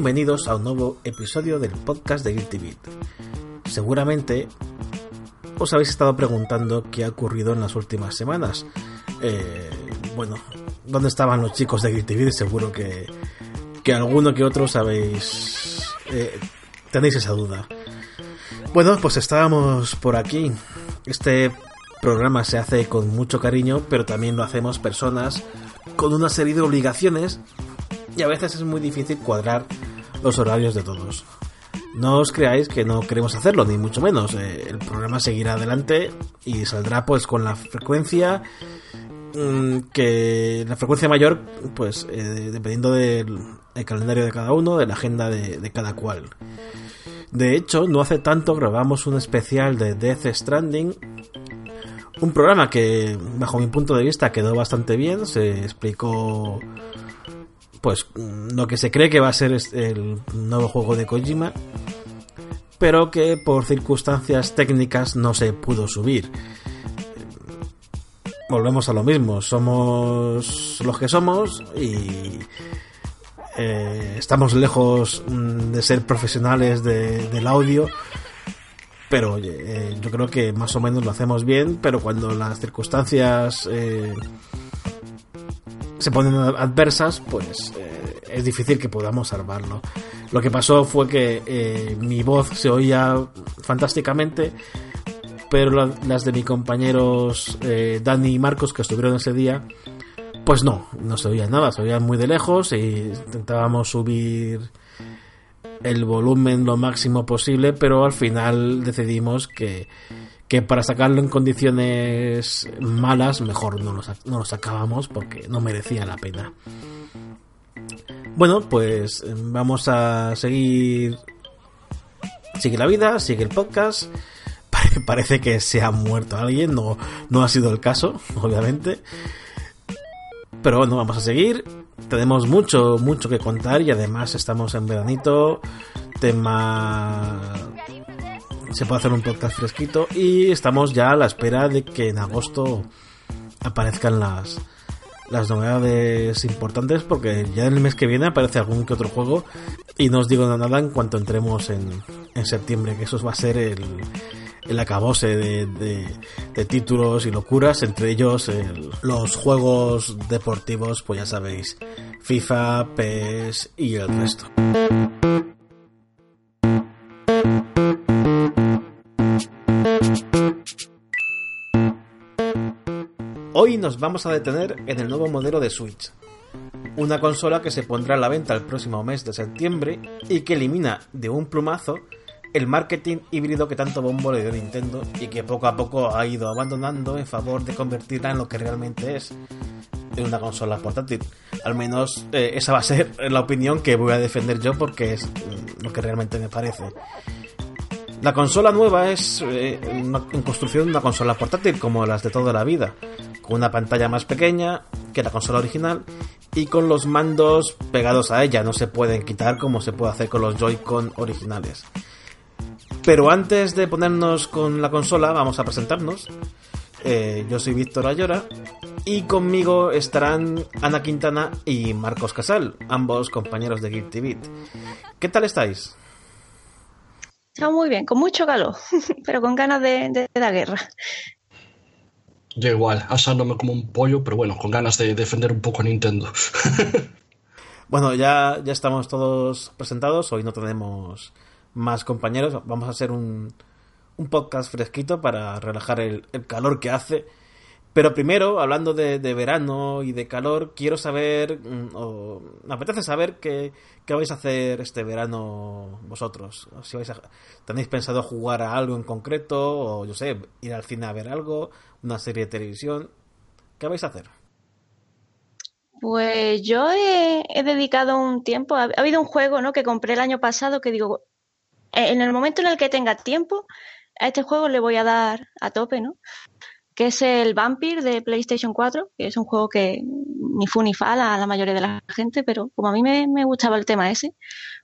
bienvenidos a un nuevo episodio del podcast de Guilty Beat. Seguramente os habéis estado preguntando qué ha ocurrido en las últimas semanas. Eh, bueno, ¿dónde estaban los chicos de Guilty Beat? Seguro que, que alguno que otro sabéis, eh, tenéis esa duda. Bueno, pues estábamos por aquí. Este programa se hace con mucho cariño, pero también lo hacemos personas con una serie de obligaciones y a veces es muy difícil cuadrar los horarios de todos. No os creáis que no queremos hacerlo, ni mucho menos. Eh, el programa seguirá adelante y saldrá pues con la frecuencia mm, que la frecuencia mayor, pues eh, dependiendo del calendario de cada uno, de la agenda de, cada cual. De hecho, no hace tanto grabamos un especial de Death Stranding, un programa que, bajo mi punto de vista, quedó bastante bien, se explicó pues lo que se cree que va a ser el nuevo juego de Kojima, pero que por circunstancias técnicas no se pudo subir. Volvemos a lo mismo, somos los que somos y eh, estamos lejos mm, de ser profesionales de, del audio, pero eh, yo creo que más o menos lo hacemos bien, pero cuando las circunstancias... Eh, se ponen adversas, pues eh, es difícil que podamos salvarlo. Lo que pasó fue que eh, mi voz se oía fantásticamente, pero las de mis compañeros eh, Dani y Marcos que estuvieron ese día, pues no, no se oía nada, se oían muy de lejos y intentábamos subir el volumen lo máximo posible, pero al final decidimos que que para sacarlo en condiciones malas mejor no lo, no lo sacábamos porque no merecía la pena. Bueno, pues vamos a seguir. Sigue la vida, sigue el podcast. Parece que se ha muerto alguien, no, no ha sido el caso, obviamente. Pero bueno, vamos a seguir. Tenemos mucho, mucho que contar y además estamos en veranito. Tema se puede hacer un podcast fresquito y estamos ya a la espera de que en agosto aparezcan las, las novedades importantes porque ya en el mes que viene aparece algún que otro juego y no os digo nada en cuanto entremos en, en septiembre, que eso va a ser el, el acabose de, títulos y locuras, entre ellos el, los juegos deportivos, pues ya sabéis, FIFA, PES y el resto. Hoy nos vamos a detener en el nuevo modelo de Switch, una consola que se pondrá a la venta el próximo mes de septiembre y que elimina de un plumazo el marketing híbrido que tanto bombo le dio Nintendo y que poco a poco ha ido abandonando en favor de convertirla en lo que realmente es, en una consola portátil. Al menos eh, esa va a ser la opinión que voy a defender yo porque es mm, lo que realmente me parece. La consola nueva es eh, en construcción una consola portátil como las de toda la vida, una pantalla más pequeña que la consola original y con los mandos pegados a ella, no se pueden quitar como se puede hacer con los Joy-Con originales. Pero antes de ponernos con la consola, vamos a presentarnos. Eh, yo soy Víctor Ayora y conmigo estarán Ana Quintana y Marcos Casal, ambos compañeros de Geek TV. ¿Qué tal estáis? Está muy bien, con mucho calor, pero con ganas de, de, de la guerra. Yo igual, asándome como un pollo, pero bueno, con ganas de defender un poco a Nintendo. bueno, ya, ya estamos todos presentados. Hoy no tenemos más compañeros. Vamos a hacer un, un podcast fresquito para relajar el, el, calor que hace. Pero primero, hablando de, verano y de calor, quiero saber, mm, o me apetece saber qué, qué, vais a hacer este verano vosotros. Si vais a, tenéis pensado jugar a algo en concreto, o yo sé, ir al cine a ver algo, una serie de televisión. ¿Qué vais a hacer? Pues yo he, he dedicado un tiempo, ha, habido un juego ¿no? que compré el año pasado que digo, en el momento en el que tenga tiempo, a este juego le voy a dar a tope, ¿no? que es el Vampire de PlayStation 4, que es un juego que ni fu ni fa a la mayoría de la gente, pero como a mí me, gustaba el tema ese,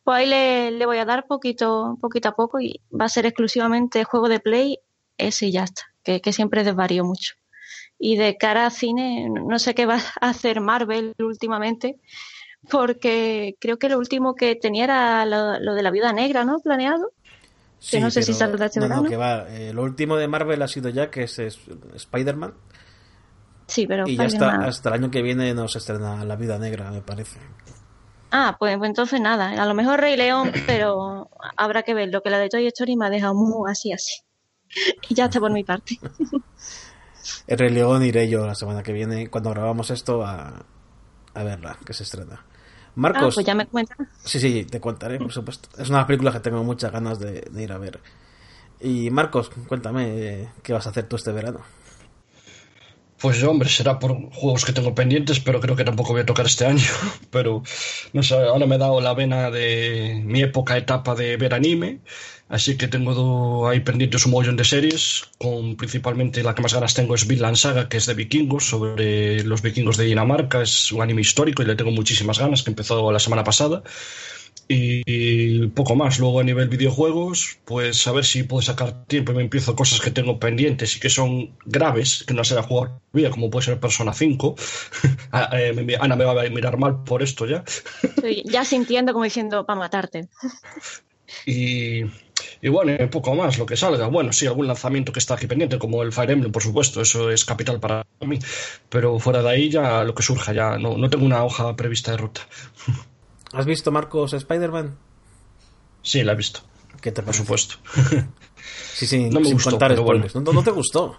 pues ahí le, le, voy a dar poquito, poquito a poco y va a ser exclusivamente juego de Play, ese y ya está, que, que siempre desvarío mucho. Y de cara a cine, no sé qué va a hacer Marvel últimamente, porque creo que lo último que tenía era lo, de la viuda negra, ¿no? Planeado. que no sé si saldrá este verano. No, que va. Eh, lo último de Marvel ha sido ya que es, Spider-Man. Sí, pero. Y ya hasta, hasta el año que viene no se estrena La Viuda Negra, me parece. Ah, pues, pues, entonces nada. A lo mejor Rey León, pero habrá que ver. Lo que la de Toy Story me ha dejado muy así, así. Y ya está por mi parte. El Rey León iré yo la semana que viene, cuando grabamos esto, a, a verla, que se estrena. Marcos. Ah, pues ya me cuentas. Sí, sí, te contaré, por supuesto. Es una película que tengo muchas ganas de, ir a ver. Y Marcos, cuéntame, ¿qué vas a hacer tú este verano? Pues hombre, será por juegos que tengo pendientes, pero creo que tampoco voy a tocar este año. Pero no sé, ahora me he dado la vena de mi época, etapa de ver anime. Así que tengo ahí pendientes un montón de series, con principalmente la que más ganas tengo es Vinland Saga, que es de vikingos, sobre los vikingos de Dinamarca, es un anime histórico y le tengo muchísimas ganas, que empezó la semana pasada. Y poco más. Luego a nivel videojuegos, pues a ver si puedo sacar tiempo y me empiezo cosas que tengo pendientes y que son graves, que no se a jugar todavía, como puede ser Persona 5. Ah, eh, Ana me va a mirar mal por esto ya. ya sintiendo como diciendo para matarte. Y y bueno, poco más, lo que salga. Bueno, sí, algún lanzamiento que está aquí pendiente, como el Fire Emblem, por supuesto, eso es capital para mí. Pero fuera de ahí ya lo que surja, ya no, no tengo una hoja prevista de ruta. ¿Has visto Marcos Spider-Man? Sí, la he visto. ¿Qué te Por supuesto. Sí, sí, no me gustó, contar ¿No, ¿No te gustó?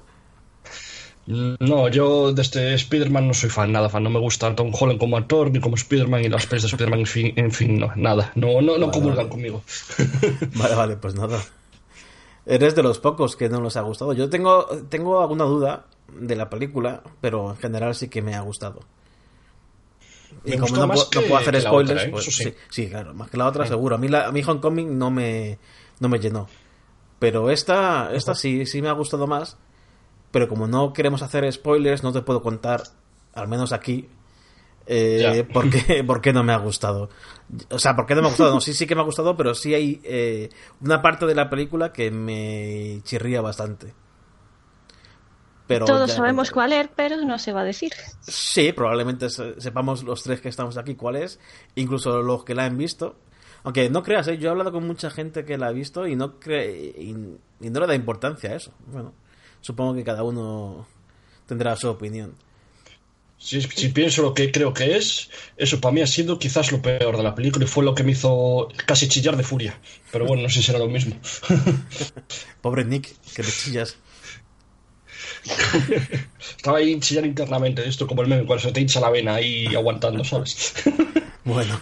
No, yo de este Spider-Man no soy fan, nada fan. No me gusta Tom Holland como actor, ni como Spider-Man y las pelis de Spider-Man, en fin, en fin, no, nada. No, no, no comulgan conmigo. Vale, vale, pues nada. Eres de los pocos que no nos ha gustado. Yo tengo, tengo alguna duda de la película, pero en general sí que me ha gustado. y como no, puedo hacer spoilers, ¿eh? pues sí. sí. claro, más que la otra seguro. A mí, la, a mí Homecoming no me, no me llenó. Pero esta, esta sí, sí me ha gustado más pero como no queremos hacer spoilers, no te puedo contar, al menos aquí, eh, por, qué, no me ha gustado. O sea, por qué no me ha gustado. No, sí, sí que me ha gustado, pero sí hay eh, una parte de la película que me chirría bastante. Pero Todos sabemos cuál es, pero no se va a decir. Sí, probablemente sepamos los tres que estamos aquí cuál es, incluso los que la han visto. Aunque no creas, ¿eh? yo he hablado con mucha gente que la ha visto y no, cree, y no le da importancia a eso. Bueno, supongo que cada uno tendrá su opinión. Si, pienso lo que creo que es, eso para mí ha sido quizás lo peor de la película y fue lo que me hizo casi chillar de furia. Pero bueno, no sé si será lo mismo. Pobre Nick, que te chillas. Estaba ahí chillando internamente, esto como el meme, cuando se te hincha la vena ahí aguantando, ¿sabes? bueno.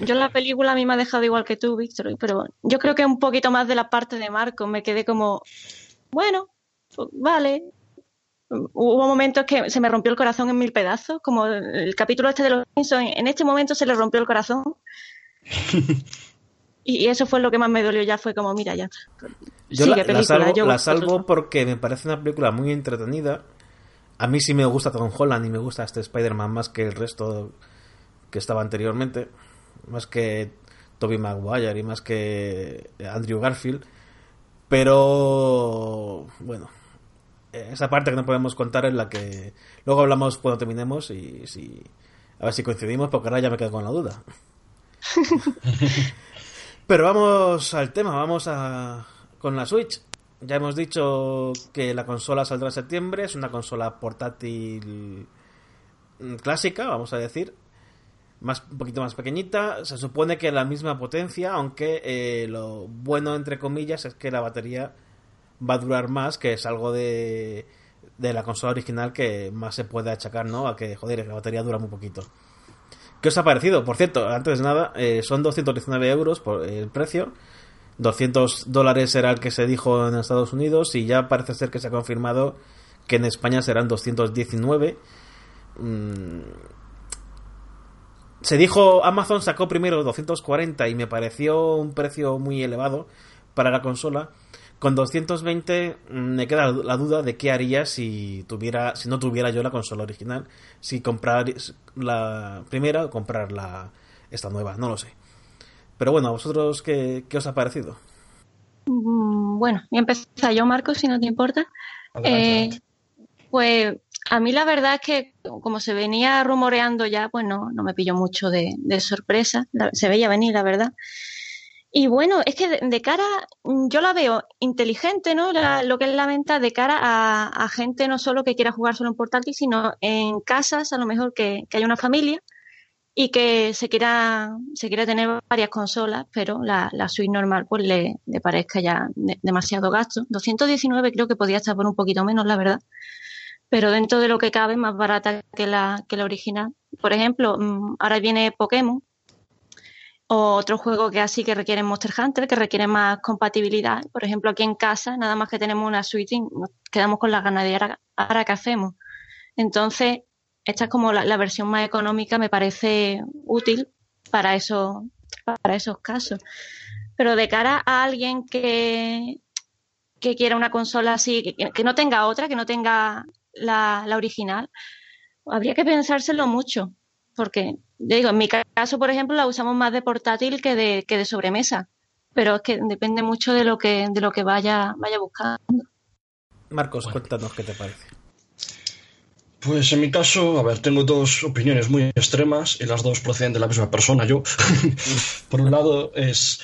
Yo la película a mí me ha dejado igual que tú, Víctor, pero yo creo que un poquito más de la parte de Marco. Me quedé como, bueno, vale. Hubo momentos que se me rompió el corazón en mil pedazos, como el capítulo este de los Simpsons, en este momento se le rompió el corazón. y eso fue lo que más me dolió, ya fue como, mira, ya. Yo la, salvo, la salvo porque me parece una película muy entretenida. A mí sí me gusta Tom Holland y me gusta este Spider-Man más que el resto que estaba anteriormente. Más que Tobey Maguire y más que Andrew Garfield. Pero bueno, esa parte que no podemos contar es la que luego hablamos cuando terminemos y si a ver si coincidimos porque ahora ya me quedo con la duda. Pero vamos al tema, vamos a con la Switch. Ya hemos dicho que la consola saldrá en septiembre, es una consola portátil clásica, vamos a decir, más un poquito más pequeñita, se supone que la misma potencia, aunque eh, lo bueno entre comillas es que la batería va a durar más, que es algo de, de la consola original que más se puede achacar, ¿no? A que, joder, la batería dura muy poquito. ¿Qué os ha parecido? Por cierto, antes de nada, eh, son 219 euros por el precio. 200 dólares era el que se dijo en Estados Unidos y ya parece ser que se ha confirmado que en España serán 219. Mm. Se dijo, Amazon sacó primero 240 y me pareció un precio muy elevado para la consola. Con 220 mm, me queda la duda de qué haría si tuviera si no tuviera yo la consola original, si comprar la primera o comprar la esta nueva, no lo sé. Pero bueno, ¿a vosotros qué, os ha parecido? Mm, bueno, voy a empezar yo, Marcos, si no te importa. Eh, pues A mí la verdad es que como se venía rumoreando ya, pues no, no me pilló mucho de, sorpresa. Se veía venir, la verdad. Y bueno, es que de, cara, yo la veo inteligente, ¿no? lo que es la venta de cara a, gente no solo que quiera jugar solo en portátil, sino en casas, a lo mejor que, que haya una familia y que se quiera, se quiera tener varias consolas, pero la, la suite normal pues le, le parezca ya demasiado gasto. 219 creo que podía estar por un poquito menos, la verdad, pero dentro de lo que cabe, más barata que la, que la original. Por ejemplo, mm, ahora viene Pokémon, o otro juego que así que requieren Monster Hunter, que requiere más compatibilidad. Por ejemplo, aquí en casa, nada más que tenemos una suite, nos quedamos con la ganas ahora, ahora qué hacemos. Entonces, esta es como la, versión más económica, me parece útil para, eso, para esos casos. Pero de cara a alguien que, que quiera una consola así, que, no tenga otra, que no tenga la, original, habría que pensárselo mucho. Porque, digo, en mi caso, por ejemplo, la usamos más de portátil que de, que de sobremesa. Pero es que depende mucho de lo que, de lo que vaya, vaya buscando. Marcos, cuéntanos qué te parece. Pues en mi caso, a ver, tengo dos opiniones muy extremas y las dos proceden de la misma persona, yo. Por un lado es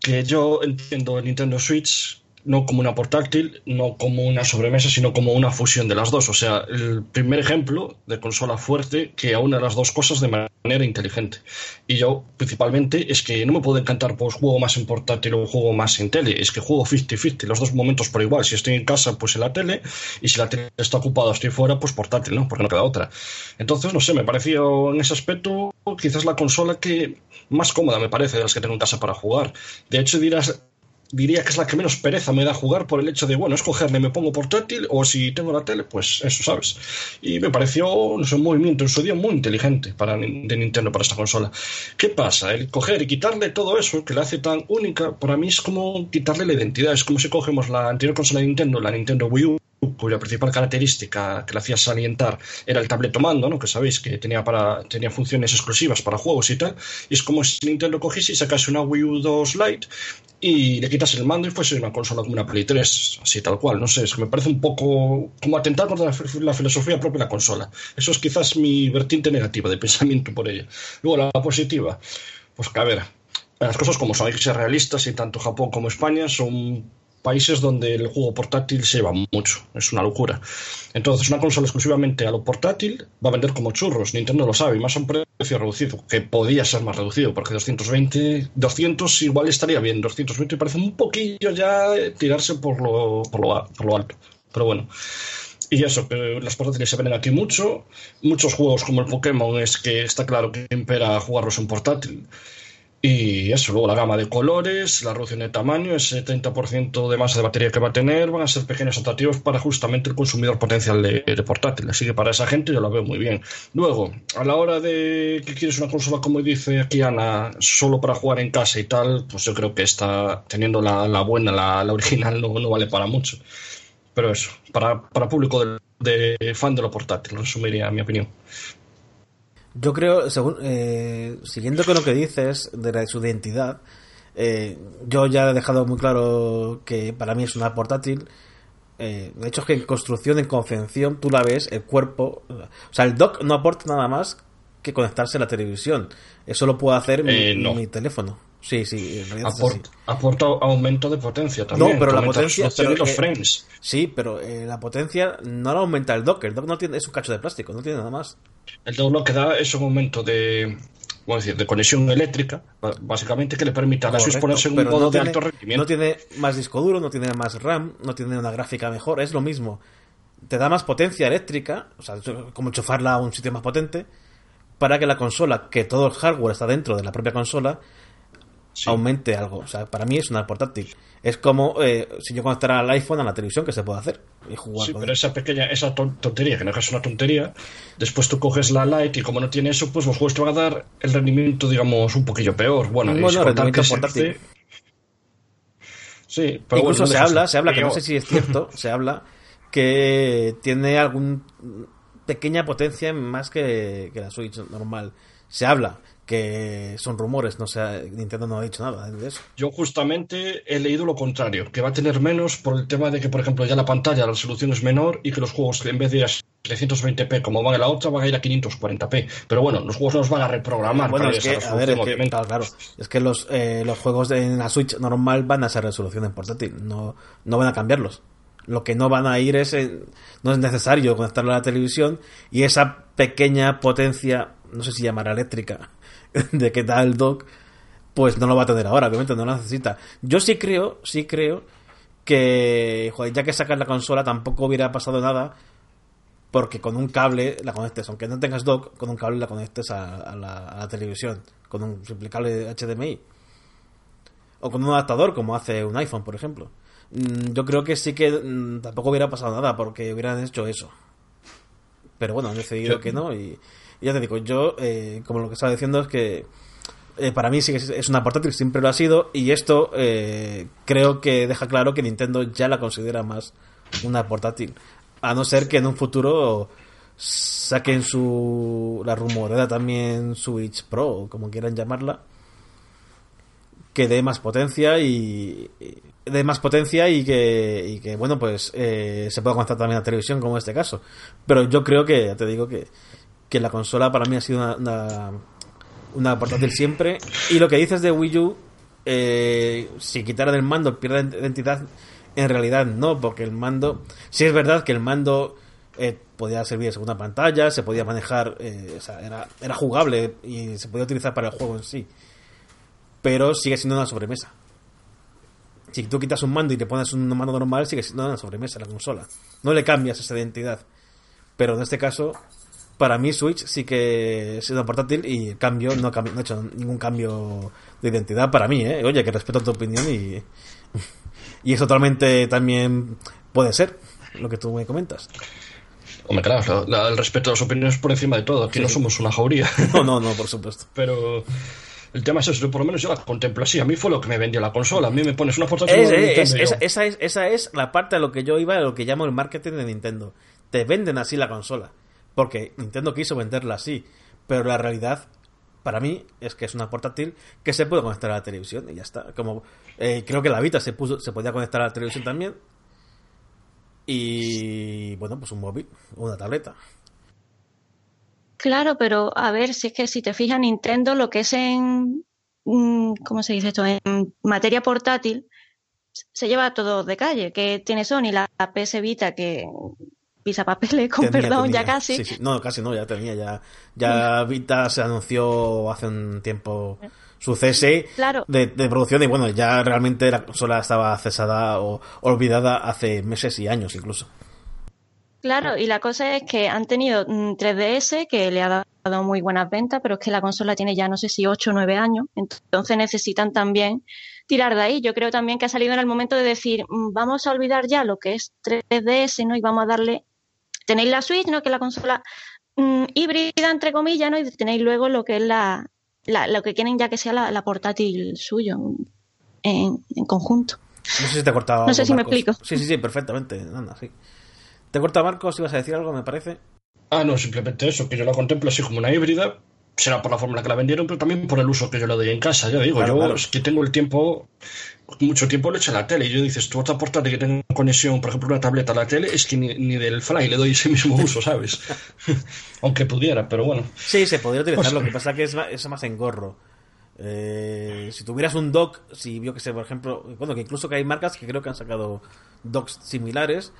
que yo entiendo el Nintendo Switch no como una portátil, no como una sobremesa, sino como una fusión de las dos. O sea, el primer ejemplo de consola fuerte que aúna las dos cosas de manera inteligente. Y yo, principalmente, es que no me puedo encantar pues juego más en portátil o juego más en tele. Es que juego 50-50, los dos momentos por igual. Si estoy en casa, pues en la tele. Y si la tele está ocupada, estoy fuera, pues portátil, ¿no? Porque no queda otra. Entonces, no sé, me pareció en ese aspecto quizás la consola que más cómoda me parece de las que tengo en casa para jugar. De hecho, dirás, diría que es la que menos pereza me da jugar por el hecho de, bueno, escogerle, me pongo portátil o si tengo la tele, pues eso, ¿sabes? Y me pareció, un movimiento en su día muy inteligente para, de Nintendo para esta consola. ¿Qué pasa? El coger y quitarle todo eso que la hace tan única, para mí es como quitarle la identidad. Es como si cogemos la anterior consola de Nintendo, la Nintendo Wii U, cuya principal característica que le hacía salientar era el tableto mando, ¿no? que sabéis que tenía, para, tenía funciones exclusivas para juegos y tal, y es como si Nintendo cogiese y sacase una Wii U 2 Lite y le quitas el mando y fuese una consola como una Play 3, así tal cual, no sé, es que me parece un poco como atentar contra la, filosofía propia de la consola. Eso es quizás mi vertiente negativa de pensamiento por ella. Luego la positiva, pues que a ver, las cosas como son, hay que ser realistas y tanto Japón como España son países donde el juego portátil se lleva mucho, es una locura. Entonces, una consola exclusivamente a lo portátil va a vender como churros, Nintendo lo sabe, y más a un precio reducido, que podía ser más reducido, porque 220, 200 igual estaría bien, 220 parece un poquillo ya tirarse por lo, por lo, por lo alto, pero bueno. Y eso, que los portátiles se venden aquí mucho. Muchos juegos como el Pokémon es que está claro que impera jugarlos en portátil. Y eso, luego la gama de colores, la reducción de tamaño, ese 30% de masa de batería que va a tener, van a ser pequeños atractivos para justamente el consumidor potencial de, portátil. Así que para esa gente yo lo veo muy bien. Luego, a la hora de que quieres una consola, como dice aquí Ana, solo para jugar en casa y tal, pues yo creo que está teniendo la, buena, la, original, no, no, vale para mucho. Pero eso, para, para público de, de fan de lo portátil, resumiría mi opinión. Yo creo, según, eh, siguiendo con lo que dices de, la, su identidad, eh, yo ya he dejado muy claro que para mí es una portátil. Eh, de hecho, es que en construcción, en confección, tú la ves, el cuerpo. O sea, el dock no aporta nada más que conectarse a la televisión. Eso lo puedo hacer mi, mi teléfono. Sí, sí, Aporta aumento de potencia también. No, pero la potencia. los frames. Sí, pero la potencia no la aumenta el dock. El dock no tiene, es un cacho de plástico, no tiene nada más. El dock lo que da es un aumento de, decir, de conexión eléctrica, básicamente que le permite a ponerse en un modo de alto rendimiento. No tiene más disco duro, no tiene más RAM, no tiene una gráfica mejor, es lo mismo. Te da más potencia eléctrica, o sea, como enchufarla a un sitio más potente, para que la consola, que todo el hardware está dentro de la propia consola, aumente algo. O sea, para mí es una portátil. Es como eh, si yo conectara el iPhone a la televisión, que se puede hacer y jugar. Sí, pero esa pequeña, esa tontería, que no es una tontería, después tú coges la Lite y como no tiene eso, pues los juegos te van a dar el rendimiento, digamos, un poquillo peor. Bueno, bueno rendimiento portátil. Sí, pero Incluso se habla, se habla, que no sé si es cierto, se habla que tiene algún pequeña potencia más que, que la Switch normal. Se habla que son rumores, no sé, Nintendo no ha dicho nada de eso. Yo justamente he leído lo contrario, que va a tener menos por el tema de que, por ejemplo, ya la pantalla, la resolución es menor y que los juegos, en vez de 720p como van en la otra, van a ir a 540p. Pero bueno, los juegos no los van a reprogramar. Bueno, para es que, a ver, resolución, es que, obviamente. claro, es que los, eh, los juegos en la Switch normal van a ser resolución en portátil, no, no van a cambiarlos. Lo que no van a ir es, en- no es necesario conectarlo a la televisión y esa pequeña potencia, no sé si llamará eléctrica, de que da el dock, pues no lo va a tener ahora, obviamente no lo necesita. Yo sí creo, sí creo que, joder, ya que sacas la consola tampoco hubiera pasado nada porque con un cable la conectes, aunque no tengas dock, con un cable la conectes a, a la, a la televisión, con un simple cable HDMI. O con un adaptador, como hace un iPhone, por ejemplo. Mm, Yo creo que sí que mm, tampoco hubiera pasado nada, porque hubieran hecho eso. Pero bueno, han decidido Yo- que no, y, y ya te digo, yo, eh, como lo que estaba diciendo, es que eh, para mí sí que es- una portátil, siempre lo ha sido, y esto eh, creo que deja claro que Nintendo ya la considera más una portátil. A no ser que en un futuro saquen su la rumorada también Switch Pro, como quieran llamarla, que dé más potencia y, y- dé más potencia y que, y que bueno pues eh, se pueda conectar también a televisión como en este caso. Pero yo creo que ya te digo que, que la consola para mí ha sido una, una, portátil siempre. Y lo que dices de Wii U, eh, si quitaran el mando pierde identidad, en realidad no, porque el mando, sí es verdad que el mando eh, podía servir de segunda pantalla, se podía manejar, eh, era, era jugable y se podía utilizar para el juego en sí, pero sigue siendo una sobremesa. Si tú quitas un mando y te pones un mando normal, sigue siendo una sobremesa la consola. No le cambias esa identidad. Pero en este caso, para mí Switch sí que es una portátil y cambio no, cambia- no he hecho ningún cambio de identidad para mí, ¿eh? Oye, que respeto tu opinión y, y es totalmente también puede ser lo que tú me comentas. Hombre, claro, la- la- el respeto a las opiniones por encima de todo. Aquí no somos una jauría. No, no, no, por supuesto. Pero el tema es eso, por lo menos yo la contemplo así. A mí fue lo que me vendió la consola. A mí me pones una portátil Es- de es- esa, yo, esa es, esa es la parte a lo que yo iba, a lo que llamo el marketing de Nintendo. Te venden así la consola. Porque Nintendo quiso venderla así. Pero la realidad, para mí, es que es una portátil que se puede conectar a la televisión y ya está. Como eh, creo que la Vita se puso, se podía conectar a la televisión también. Y bueno, pues un móvil, una tableta. Claro, pero a ver, si es que si te fijas, Nintendo lo que es en, mm, ¿cómo se dice esto? En materia portátil, se lleva todo de calle. Que tiene Sony, la PS Vita, que pisa papeles, con Tenía, perdón, tenía. ya casi. Sí, sí. No, casi no, ya tenía. Ya, ya Vita se anunció hace un tiempo su cese Claro. de, de producción y bueno, ya realmente la consola estaba cesada o olvidada hace meses y años incluso. Claro, y la cosa es que han tenido mm, 3DS, que le ha dado muy buenas ventas, pero es que la consola tiene ya no sé si 8 o 9 años, entonces necesitan también tirar de ahí. Yo creo también que ha salido en el momento de decir, mm, vamos a olvidar ya lo que es 3DS, ¿no? Y vamos a darle, tenéis la Switch, ¿no? Que es la consola mm, híbrida, entre comillas, ¿no? Y tenéis luego lo que es la, la- lo que quieren ya que sea la, la portátil suyo en, en conjunto. No sé si te cortaba. No sé si me explico. Sí, sí, sí, perfectamente. Anda, sí. ¿Te corta Marcos? ¿Ibas a decir algo, me parece? Ah, no, simplemente eso, que yo la contemplo así como una híbrida. Será por la forma en la que la vendieron, pero también por el uso que yo le doy en casa. Ya digo, Claro, yo claro. es que tengo el tiempo, mucho tiempo lo echo a la tele. Y yo dices, tú otra portátil que tenga conexión, por ejemplo, una tableta a la tele, es que ni, ni del fly le doy ese mismo uso, ¿sabes? Aunque pudiera, pero bueno. Sí, se podría utilizar, Pues- lo que pasa que es, es más engorro. Eh, si tuvieras un dock, si vio que sé, por ejemplo, bueno, que incluso que hay marcas que creo que han sacado docks similares,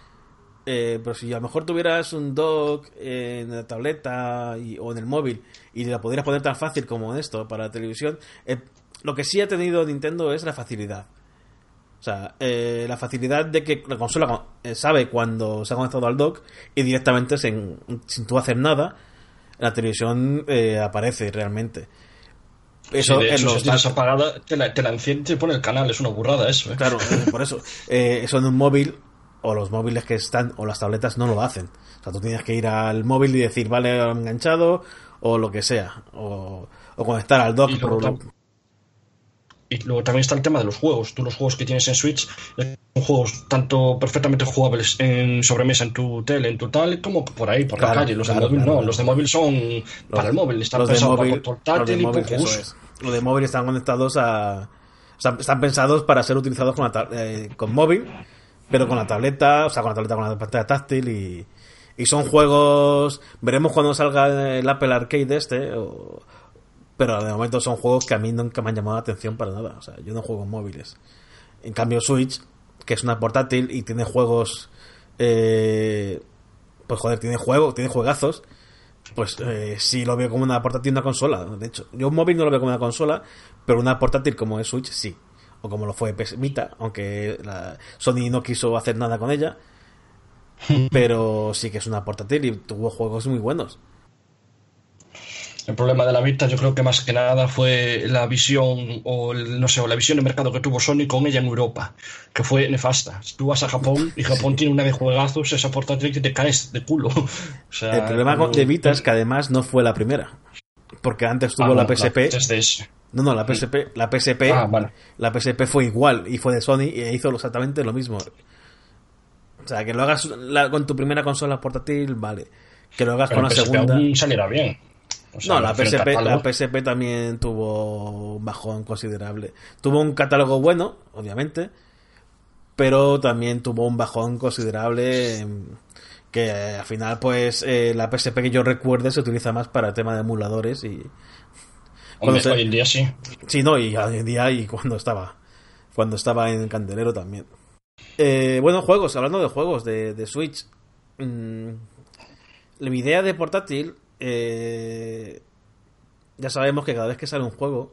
eh, pero si a lo mejor tuvieras un dock en la tableta y- o en el móvil y la pudieras poner tan fácil como en esto para la televisión, eh, lo que sí ha tenido Nintendo es la facilidad. O sea, eh, la facilidad de que la consola eh, sabe cuando se ha conectado al dock y directamente sin, sin tú hacer nada, la televisión aparece realmente. Eso Sí, de en los si tienes apagada, te la, te la enciende y pone el canal, es una burrada eso, ¿eh? Claro, por eso. Eso en un móvil, o los móviles que están, o las tabletas no lo hacen. O sea, tú tienes que ir al móvil y decir, vale, enganchado, o lo que sea. O, o conectar al dock Y luego, por tam- y luego también está el tema de los juegos. Tú los juegos que tienes en Switch eh, son juegos tanto perfectamente jugables en sobremesa en tu tele, en tu tal, como por ahí, por Claro, la calle. Los claro, de móvil claro, no, los de móvil son para el móvil, están pensados para portátil de y móvil, poco eso uso. es. Los de móvil están conectados a. o sea, están pensados para ser utilizados con, eh, con móvil, pero con la tableta, o sea, con la tableta con la pantalla táctil y, Y son juegos. Veremos cuando salga el Apple Arcade este. pero de momento son juegos que a mí nunca me han llamado la atención para nada. O sea, yo no juego en móviles. En cambio, Switch, que es una portátil y tiene juegos. Eh, pues joder, tiene juegos, tiene juegazos. Pues eh, sí lo veo como una portátil, una consola. De hecho, yo un móvil no lo veo como una consola, pero una portátil como es Switch, sí o como lo fue PS Vita, aunque la Sony no quiso hacer nada con ella. pero sí que es una portátil y tuvo juegos muy buenos. El problema de la Vita yo creo que más que nada fue la visión o no sé, o la visión de mercado que tuvo Sony con ella en Europa, que fue nefasta. Tú vas a Japón y Japón tiene una de juegazos, esa portátil que te caes de culo. el problema de Vita es que además no fue la primera, porque antes tuvo ah, la PSP. No, no, la PSP, la PSP, ah, la PSP fue igual y fue de Sony y hizo exactamente lo mismo. O sea, que lo hagas con tu primera consola portátil, vale. Que lo hagas con la segunda. saliera bien. no, la PSP, la PSP también tuvo un bajón considerable. Tuvo un catálogo bueno, obviamente, pero también tuvo un bajón considerable que al final, pues, eh, la PSP que yo recuerde se utiliza más para el tema de emuladores y, hoy en día sí. Sí, no, y hoy en día y cuando estaba, cuando estaba en Candelero también. Eh, bueno, juegos, hablando de juegos de, Switch. Mm, mi idea de portátil, eh, ya sabemos que cada vez que sale un juego,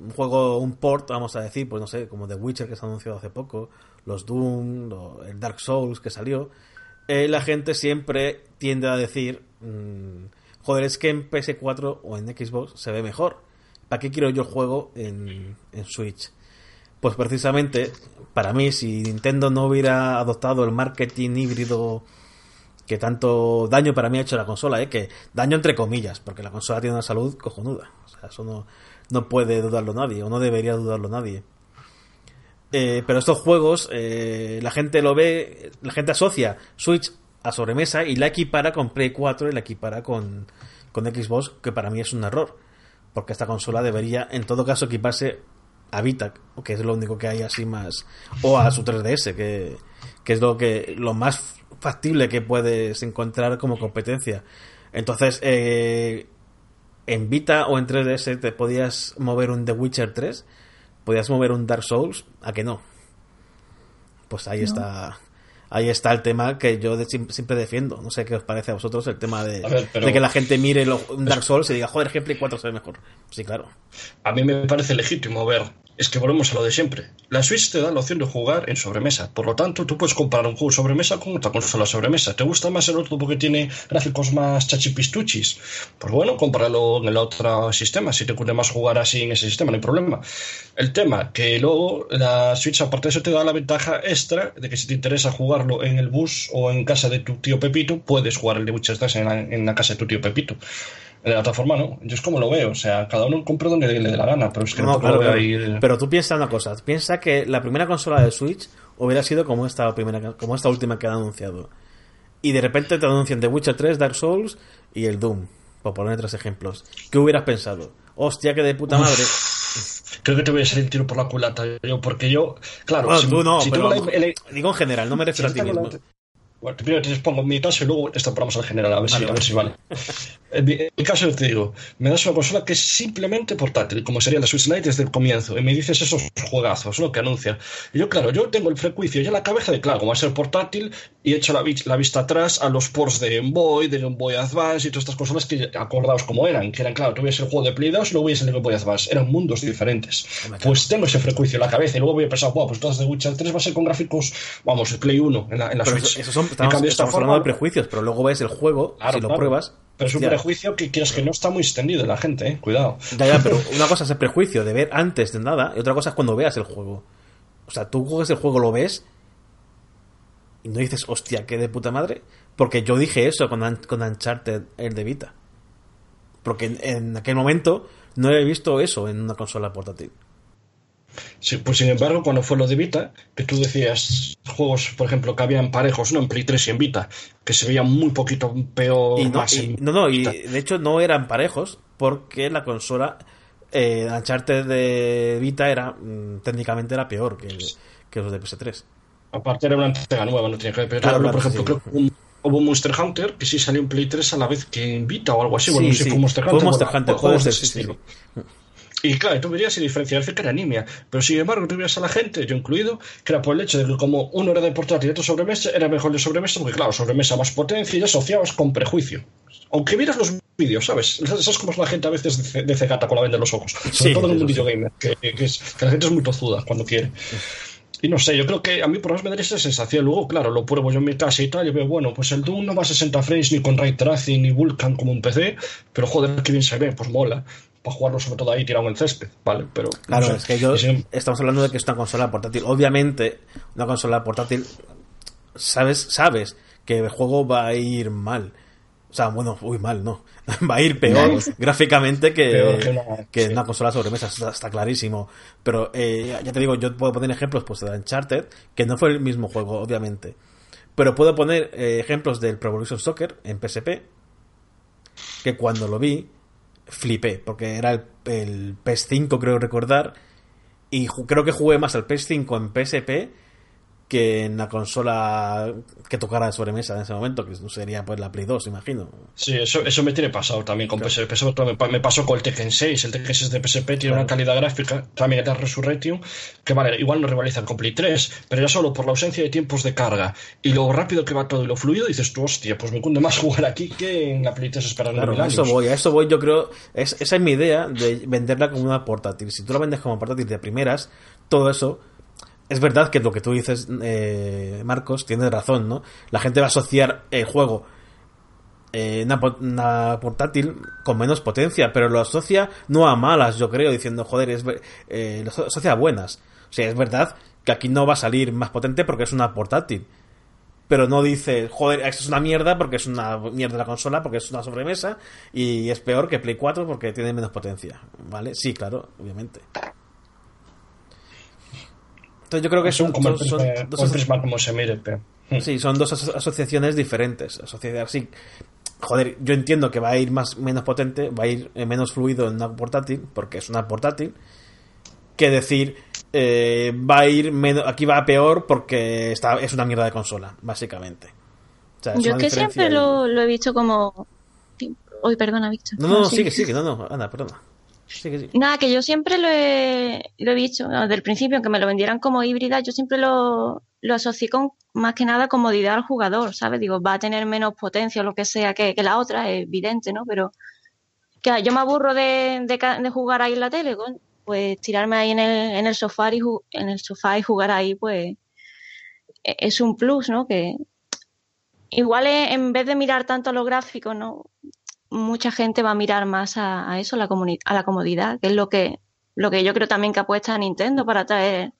un juego, un port, vamos a decir, pues no sé, como The Witcher que se ha anunciado hace poco, los Doom, el Dark Souls que salió, eh, la gente siempre tiende a decir, mm, joder, es que en PS4 o en Xbox se ve mejor. ¿Para qué quiero yo juego en, Switch? Pues precisamente, para mí, si Nintendo no hubiera adoptado el marketing híbrido que tanto daño para mí ha hecho la consola, ¿eh? que daño entre comillas, porque la consola tiene una salud cojonuda. O sea, eso no, no puede dudarlo nadie, o no debería dudarlo nadie. Eh, pero estos juegos, eh, la gente lo ve, la gente asocia Switch a sobremesa y la equipara con Play 4 y la equipara con, con Xbox, que para mí es un error. Porque esta consola debería, en todo caso, equiparse a Vita, que es lo único que hay así más. O a su 3DS, que, que es lo que lo más factible que puedes encontrar como competencia. Entonces, eh, en Vita o en 3DS te podías mover un The Witcher 3, podías mover un Dark Souls, ¿a que no? Pues ahí está ahí está el tema que yo siempre defiendo. No sé qué os parece a vosotros el tema de, que la gente mire un Dark Souls y diga, joder, que Play 4 se ve mejor. Sí, claro. A mí me parece legítimo ver es que volvemos a lo de siempre. La Switch te da la opción de jugar en sobremesa. Por lo tanto, tú puedes comparar un juego sobremesa con otra consola sobremesa. ¿Te gusta más el otro porque tiene gráficos más chachipistuchis? Pues bueno, cómpralo en el otro sistema. Si te ocurre más jugar así en ese sistema, no hay problema. El tema, que luego la Switch, aparte de eso, te da la ventaja extra de que si te interesa jugarlo en el bus o en casa de tu tío Pepito, puedes jugar el de 3 en la, en la casa de tu tío Pepito de la otra forma no. Yo es como lo veo, o sea, cada uno compra donde le dé la gana, pero es que no, claro, Pero tú piensas una cosa, piensa que la primera consola de Switch hubiera sido como esta primera como esta última que han anunciado. Y de repente te anuncian The Witcher 3, Dark Souls y el Doom, por poner tres ejemplos. ¿Qué hubieras pensado? Hostia, que de puta madre. Creo que te voy a salir el tiro por la culata, yo, porque yo, claro, si, tú no, pero, digo en general, no me refiero a ti mismo. Bueno, primero te expongo mi caso y luego estampamos al general, a ver, si, a ver si vale. En mi, caso, yo te digo, me das una consola que es simplemente portátil, como sería la Switch Lite desde el comienzo, y me dices esos juegazos, lo que anuncia. Y yo, claro, yo tengo el prejuicio ya la cabeza de, claro, como va a ser portátil, y he hecho la, la, vista atrás a los ports de Game Boy, de Game Boy Advance y todas estas consolas que acordaos como eran, que eran, claro, tú el juego de Play 2 y luego veías el Game Boy Advance, eran mundos diferentes. Pues tengo ese prejuicio en la cabeza y luego voy a pensar, wow, pues todas de Witcher 3 va a ser con gráficos, vamos, el Play 1 en la, en la Switch. Estamos, hablando de prejuicios, pero luego ves el juego, si lo pruebas pero es un prejuicio que quieres que no está muy extendido en la gente, ¿eh? Cuidado. Ya, ya, pero una cosa es el prejuicio de ver antes de nada y otra cosa es cuando veas el juego. O sea, tú juegas el juego, lo ves y no dices, hostia, qué de puta madre. Porque yo dije eso con, con Uncharted, el de Vita. Porque en aquel momento no he visto eso en una consola portátil. Sí, pues sin embargo, cuando fue lo de Vita, que tú decías juegos, por ejemplo, que habían parejos, ¿no? En Play 3 y en Vita, que se veían muy poquito peor. no, no, y de hecho no eran parejos, porque la consola eh, Uncharted de Vita era mm, técnicamente era peor que, que los de PS3. Aparte era una entrega nueva, no tenía que ver. Claro, por ejemplo, creo que hubo Monster Hunter, que sí salió en Play 3 a la vez que Invita o algo así. Sí, bueno, no sé sí. fue Monster Fue Hunter. Monster bueno, Hunter, juegos de ese sí, sí. estilo. Y claro, tú verías y diferenciar que era anemia. Pero sin embargo, tú veías a la gente, yo incluido, que era por el hecho de que como uno era de portátil y otro sobremesa, era mejor de sobremesa, porque claro, sobremesa más potencia y asociabas con prejuicio. Aunque vieras los vídeos, ¿sabes? ¿Sabes cómo es la gente a veces de, ce- de cegata con la venda en los ojos? Sobre Sí, todo en el eso mundillo sí. gamer, que, que es, que la gente es muy tozuda cuando quiere. Y no sé, yo creo que a mí por lo menos me daría esa sensación. Luego, claro, lo pruebo yo en mi casa y tal, y veo, bueno, pues el Doom no va a 60 frames ni con ray tracing ni Vulkan como un PC, pero joder, que bien se ve, pues mola. Para jugarlo sobre todo ahí tirado en el césped, ¿vale? Pero, no Claro, sé. es que yo estamos hablando de que es una consola portátil. Obviamente, una consola portátil, sabes, sabes que el juego va a ir mal. O sea, bueno, uy, mal, no. Va a ir peor gráficamente que, Peor que una- que sí. una consola sobremesa, está, está clarísimo. Pero eh, ya te digo, yo puedo poner ejemplos pues, de Uncharted, que no fue el mismo juego, obviamente. Pero puedo poner eh, ejemplos del Pro Evolution Soccer en PSP, que cuando lo vi, flipé, porque era el, el PS5, creo recordar, y creo que jugué más al PS5 en PSP que en la consola que tocara de sobremesa en ese momento, que sería pues la Play 2, imagino. Sí, eso, eso me tiene pasado también con PSP. Sobre todo me, me pasó con el Tekken 6. El Tekken 6 de PSP tiene Claro. una calidad gráfica, también está Resurrection, que vale, igual no rivalizan con Play 3, pero ya solo por la ausencia de tiempos de carga y lo rápido que va todo y lo fluido, dices tú, hostia, pues me cunde más jugar aquí que en la Play 3 esperando Claro, a eso voy, a eso voy, yo creo, es, esa es mi idea de venderla como una portátil. Si tú la vendes como portátil de primeras, todo eso, es verdad que lo que tú dices, eh, Marcos, tienes razón, ¿no? La gente va a asociar el juego eh, una, po- una portátil con menos potencia, pero lo asocia no a malas, yo creo, diciendo, joder, es, eh, lo asocia a buenas. O sea, es verdad que aquí no va a salir más potente porque es una portátil. Pero no dice, joder, esto es una mierda porque es una mierda la consola, porque es una sobremesa y es peor que Play 4 porque tiene menos potencia. ¿Vale? Sí, claro, obviamente. Entonces yo creo que son, como son- prisma, el prisma como se mire, pero... Sí, son dos aso- asociaciones diferentes. Asociar, sí. Joder, yo entiendo que va a ir más menos potente, va a ir eh, menos fluido en una portátil, porque es una portátil, que decir eh, va a ir menos, aquí va a peor porque está, es una mierda de consola, básicamente. O sea, Yo es que siempre lo, lo he visto como... Hoy, perdona, Víctor. No, no, no, sí. sigue, sigue, no, no, anda, perdona. Nada, que yo siempre lo he, lo he ¿no? desde el principio, aunque me lo vendieran como híbrida, yo siempre lo, lo asocié con más que nada comodidad al jugador, ¿sabes? Digo, va a tener menos potencia o lo que sea que, que la otra, es evidente, ¿no? Pero que yo me aburro de, de, jugar ahí en la tele, pues tirarme ahí en el, en el sofá y en el sofá y jugar ahí, pues e- es un plus, ¿no? Que igual en vez de mirar tanto los gráficos, ¿no? Mucha gente va a mirar más a, a eso, a la, comodidad, que es lo que, lo que yo creo también que apuesta a Nintendo para traer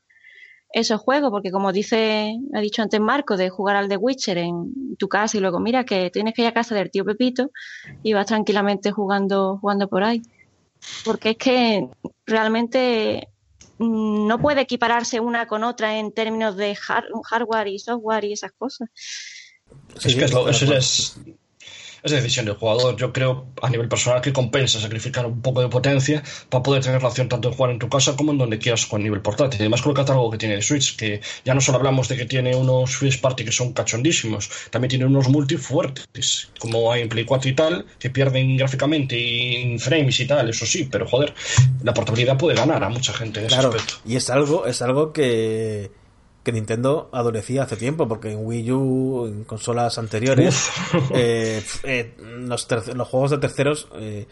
esos juegos, porque como dice, ha dicho antes Marco, de jugar al The Witcher en tu casa y luego mira que tienes que ir a casa del tío Pepito y vas tranquilamente jugando, jugando por ahí. Porque es que realmente mm, no puede equipararse una con otra en términos de har- hardware y software y esas cosas. Es que es lo- es, es decisión del jugador. Yo creo a nivel personal que compensa sacrificar un poco de potencia para poder tener la opción tanto de jugar en tu casa como en donde quieras con nivel portátil. Además con el catálogo que tiene el Switch, que ya no solo hablamos de que tiene unos Switch Party que son cachondísimos, también tiene unos multi fuertes, como hay en Play 4 y tal, que pierden gráficamente y en frames y tal, eso sí, pero joder, la portabilidad puede ganar a mucha gente en ese Claro, aspecto. y es algo, es algo que, que Nintendo adolecía hace tiempo, porque en Wii U, en consolas anteriores, eh, eh, los, juegos de terceros eh,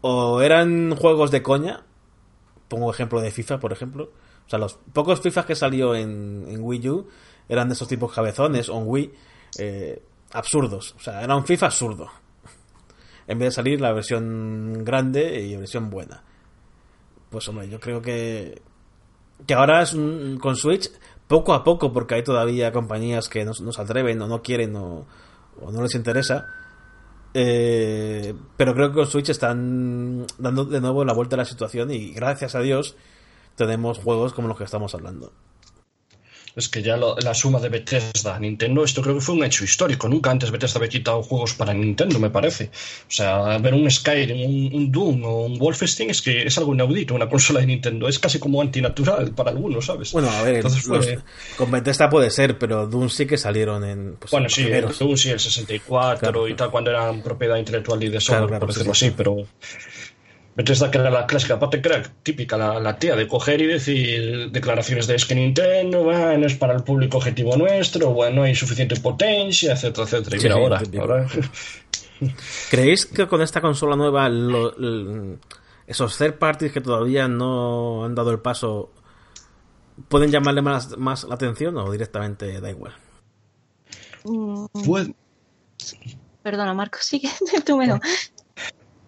o eran juegos de coña, pongo ejemplo de FIFA, por ejemplo, o sea, los pocos FIFA que salió en, en Wii U eran de esos tipos cabezones, o en Wii, absurdos, o sea, era un FIFA absurdo. En vez de salir la versión grande y versión buena. Pues hombre, yo creo que que ahora es un, con Switch poco a poco porque hay todavía compañías que no, se atreven o no quieren o, o no les interesa Eh, pero creo que con Switch están dando de nuevo la vuelta a la situación y gracias a Dios tenemos juegos como los que estamos hablando es que ya la suma de Bethesda, Nintendo, esto creo que fue un hecho histórico. Nunca antes Bethesda había quitado juegos para Nintendo, me parece. O sea, ver un Skyrim, un, Doom o un Wolfenstein es que es algo inaudito, una consola de Nintendo. Es casi como antinatural para algunos, ¿sabes? Bueno, a ver, con Bethesda puede ser, pero Doom sí que salieron en. Pues, bueno, sí, Doom sí, el 64 y tal, cuando eran propiedad intelectual y de software, por decirlo así, pero Bethesda que era la clásica parte crack, típica, la, tía de coger y decir declaraciones de es que Nintendo, bueno, es para el público objetivo nuestro, bueno, no hay suficiente potencia, etcétera, etcétera. Y mira, ahora, ¿Creéis que con esta consola nueva esos third parties que todavía no han dado el paso pueden llamarle más, más la atención o directamente da igual? Mm. Perdona, Marco, sigue tú menos.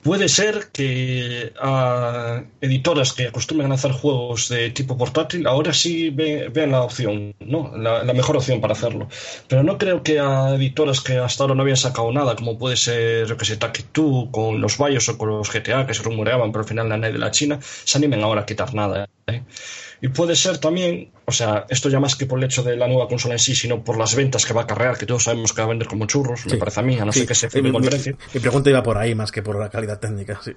Puede ser que a editoras que acostumbran a hacer juegos de tipo portátil ahora sí vean la opción, ¿no? La, mejor opción para hacerlo. Pero no creo que a editoras que hasta ahora no habían sacado nada, como puede ser, yo que sé, Take Two, con los Bios o con los GTA que se rumoreaban, pero al final la nadie de la China, se animen ahora a quitar nada. ¿eh? Y puede ser también, o sea, esto ya más que por el hecho de la nueva consola en sí, sino por las ventas que va a acarrear, que todos sabemos que va a vender como churros, me parece a mí, a no ser que se firme con precio. Mi pregunta iba por ahí más que por la calidad técnica, sí.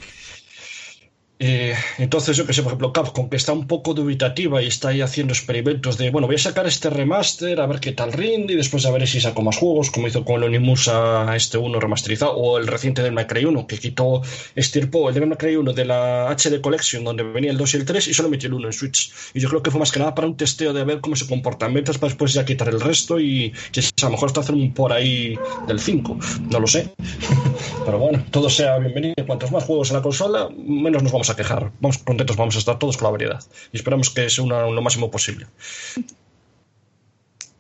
Eh, entonces, yo que sé, por ejemplo, Capcom, que está un poco dubitativa y está ahí haciendo experimentos de, bueno, voy a sacar este remaster, a ver qué tal rinde, y después a ver si saco más juegos, como hizo con el Onimusa este uno remasterizado, o el reciente del Cry 1, que quitó, estirpó el de Cry 1 de la HD Collection, donde venía el 2 y el 3, y solo metió el 1 en Switch. Y yo creo que fue más que nada para un testeo de ver cómo se comportan ventas, para después ya quitar el resto, y que a lo mejor está haciendo un por ahí del 5, no lo sé. Pero bueno, todo sea bienvenido. Cuantos más juegos en la consola, menos nos vamos a quejar. Vamos contentos vamos a estar todos con la variedad. Y esperamos que sea una, lo máximo posible.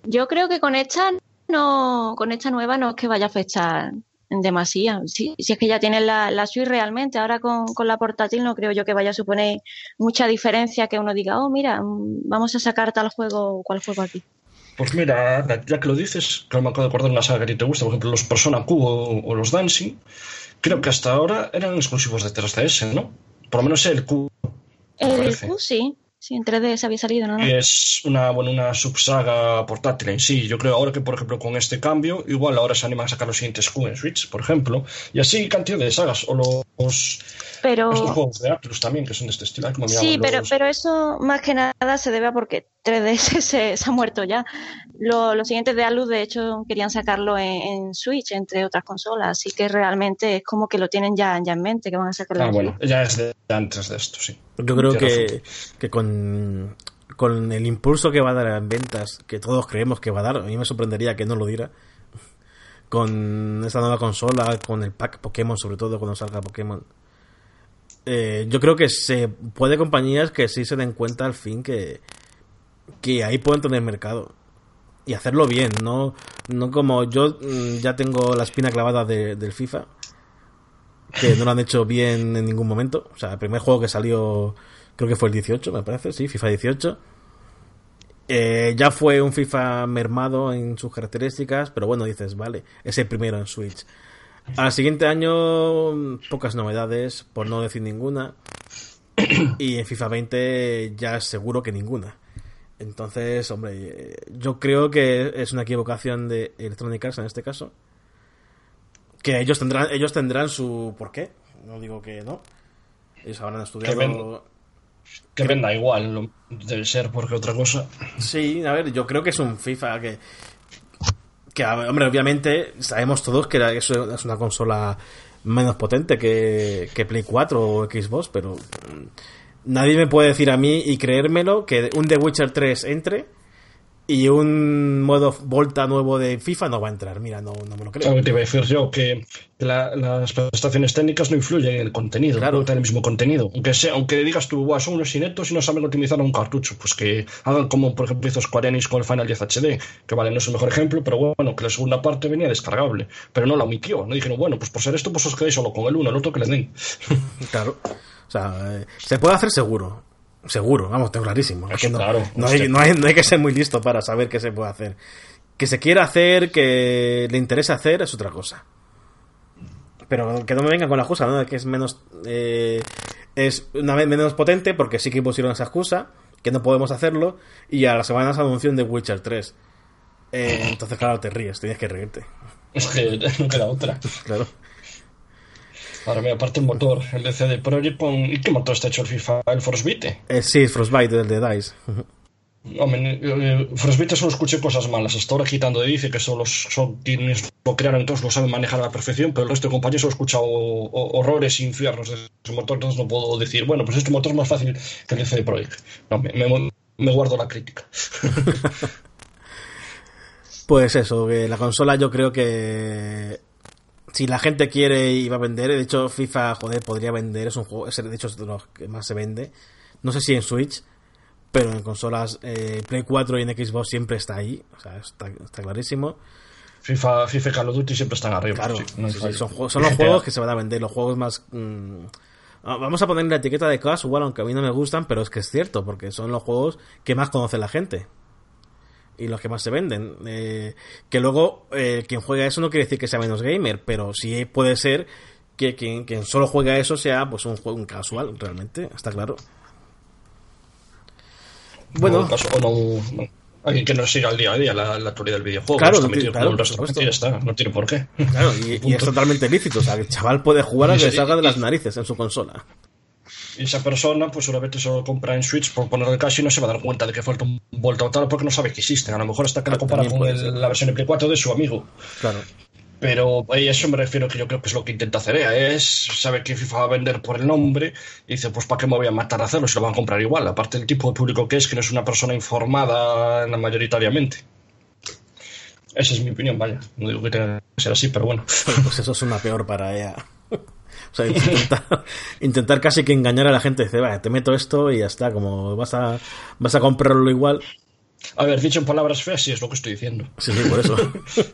Yo creo que con esta no, con esta nueva no es que vaya a fechar en demasía. Si, si, es que ya tienen la, la suite realmente, ahora con, con, la portátil no creo yo que vaya a suponer mucha diferencia que uno diga, oh, mira, vamos a sacar tal juego o cual juego aquí. Pues mira, ya que lo dices, que me acabo de acordar una saga que te gusta, por ejemplo, los Persona Q o, los Dancing, creo que hasta ahora eran exclusivos de 3DS, ¿no? Por lo menos el Q. El Q sí. Sí, en 3D se había salido, ¿no? Es una, bueno, una subsaga portátil en sí. Yo creo ahora que, por ejemplo, con este cambio, igual ahora se animan a sacar los siguientes Q en Switch, por ejemplo. Y así cantidad de sagas. O los, pero... estos juegos de Atlus también, que son de este estilo. sí, pero, pero eso más que nada se debe a porque 3DS se, ha muerto ya. los siguientes de Atlus, de hecho, querían sacarlo en, Switch, entre otras consolas. Así que realmente es como que lo tienen ya, ya en mente, que van a sacarlo ah, bueno, ya es de antes de esto, sí. Yo creo que, que con, con el impulso que va a dar en ventas, que todos creemos que va a dar, a mí me sorprendería que no lo diera, con esta nueva consola, con el pack Pokémon, sobre todo cuando salga Pokémon. Eh, yo creo que se puede compañías que sí se den cuenta al fin que, que ahí pueden tener mercado y hacerlo bien, no, no como yo mm, ya tengo la espina clavada del FIFA que no lo han hecho bien en ningún momento. O sea, el primer juego que salió, creo que fue el 18, me parece, sí, FIFA 18. Eh, ya fue un FIFA mermado en sus características, pero bueno, dices, vale, es el primero en Switch. Al siguiente año, pocas novedades, por no decir ninguna. Y en FIFA 20 ya seguro que ninguna. Entonces, hombre, yo creo que es una equivocación de Electronic Arts en este caso que ellos tendrán, ellos tendrán su por qué. No digo que no. Ellos habrán estudiado. Que, venda igual, debe ser porque otra cosa. Sí, a ver, yo creo que es un FIFA que. Que, hombre, obviamente sabemos todos que es una consola menos potente que, que Play 4 o Xbox, pero nadie me puede decir a mí y creérmelo que un The Witcher 3 entre y un modo Volta nuevo de FIFA no va a entrar. Mira, no, no me lo creo. te iba a decir yo que las prestaciones técnicas no influyen en el contenido, claro. en el mismo contenido. Aunque sea, aunque digas tú, son unos inetos y no saben optimizar un cartucho, pues que hagan como, por ejemplo, hizo Square Enix con el Final 10 HD, que vale, no es el mejor ejemplo, pero bueno, que la segunda parte venía descargable, pero no la omitió. No dijeron, bueno, pues por ser esto, pues os quedéis solo con el uno, el otro que le den. claro. O sea, eh, se puede hacer seguro. Seguro, vamos, tengo clarísimo. no, hay, que ser muy listo para saber qué se puede hacer. Que se quiera hacer, que le interese hacer, es otra cosa. Pero que no me vengan con la excusa, ¿no? Que es menos. Eh, es una vez menos potente, porque sí que pusieron esa excusa. que no podemos hacerlo, y a las semanas anunció un The Witcher 3. Eh, entonces, claro, te ríes, tienes que reírte. Es que no queda otra. Claro. Ahora me aparte el motor, el de CD Projekt con... ¿Y qué motor está hecho el FIFA? ¿El Frostbite? Eh, sí, Frostbite, el de DICE. Hombre, eh, Frostbite solo escuché cosas malas. Hasta ahora quitando de dice que solo son quienes lo crearon, entonces lo saben manejar a la perfección, pero el resto de compañías solo he escuchado horrores e infiernos de su motor, entonces no puedo decir, bueno, pues este motor es más fácil que el de CD Projekt. No, me, me- me guardo la crítica. Pues eso, que la consola yo creo que si la gente quiere y va a vender, de hecho FIFA, joder, podría vender, es un juego, es, de hecho es de los que más se vende. No sé si en Switch, pero en consolas eh, Play 4 y en Xbox siempre está ahí, o sea, está, está clarísimo. FIFA, FIFA y Call of Duty siempre están arriba. Claro, sí, no sí, son, juegos- son los juegos que se van a vender, los juegos más... mm, ah, Vamos a poner la etiqueta de casual, aunque a mí no me gustan, pero es que es cierto, porque son los juegos que más conoce la gente. Y los que más se venden. Eh, que luego, eh, quien juega eso no quiere decir que sea menos gamer, pero sí puede ser que quien, quien solo juega eso sea pues un juego un casual, realmente, está claro. Bueno, O, caso- no, no. Alguien que no siga al día a día la, la actualidad del videojuego. Claro, está no tiene- claro, ya está, no tiene por qué. claro, y, y es totalmente lícito, o sea, que el chaval puede jugar a que salga de las narices en su consola. Esa persona, pues seguramente solo compra en Switch por ponerle cash y no se va a dar cuenta de que falta un vuelta o tal porque no sabe que existen. A lo mejor hasta que la compara con el- la versión de Play 4 de su amigo. Claro. Pero a eso me refiero que yo creo que es lo que intenta hacer ella, es saber que FIFA va a vender por el nombre y dice, pues ¿para qué me voy a matar a hacerlo si lo van a comprar igual? Aparte el tipo de público que es, que no es una persona informada mayoritariamente. Esa es mi opinión, vaya. No digo que tenga que ser así, pero bueno. Bueno, pues eso es una peor para ella. O sea, intentar, intentar casi que engañar a la gente. Dice, vaya, te meto esto y ya está. Como vas a, vas a comprarlo igual. A ver, dicho en palabras feas, sí es lo que estoy diciendo. Sí, sí, por eso.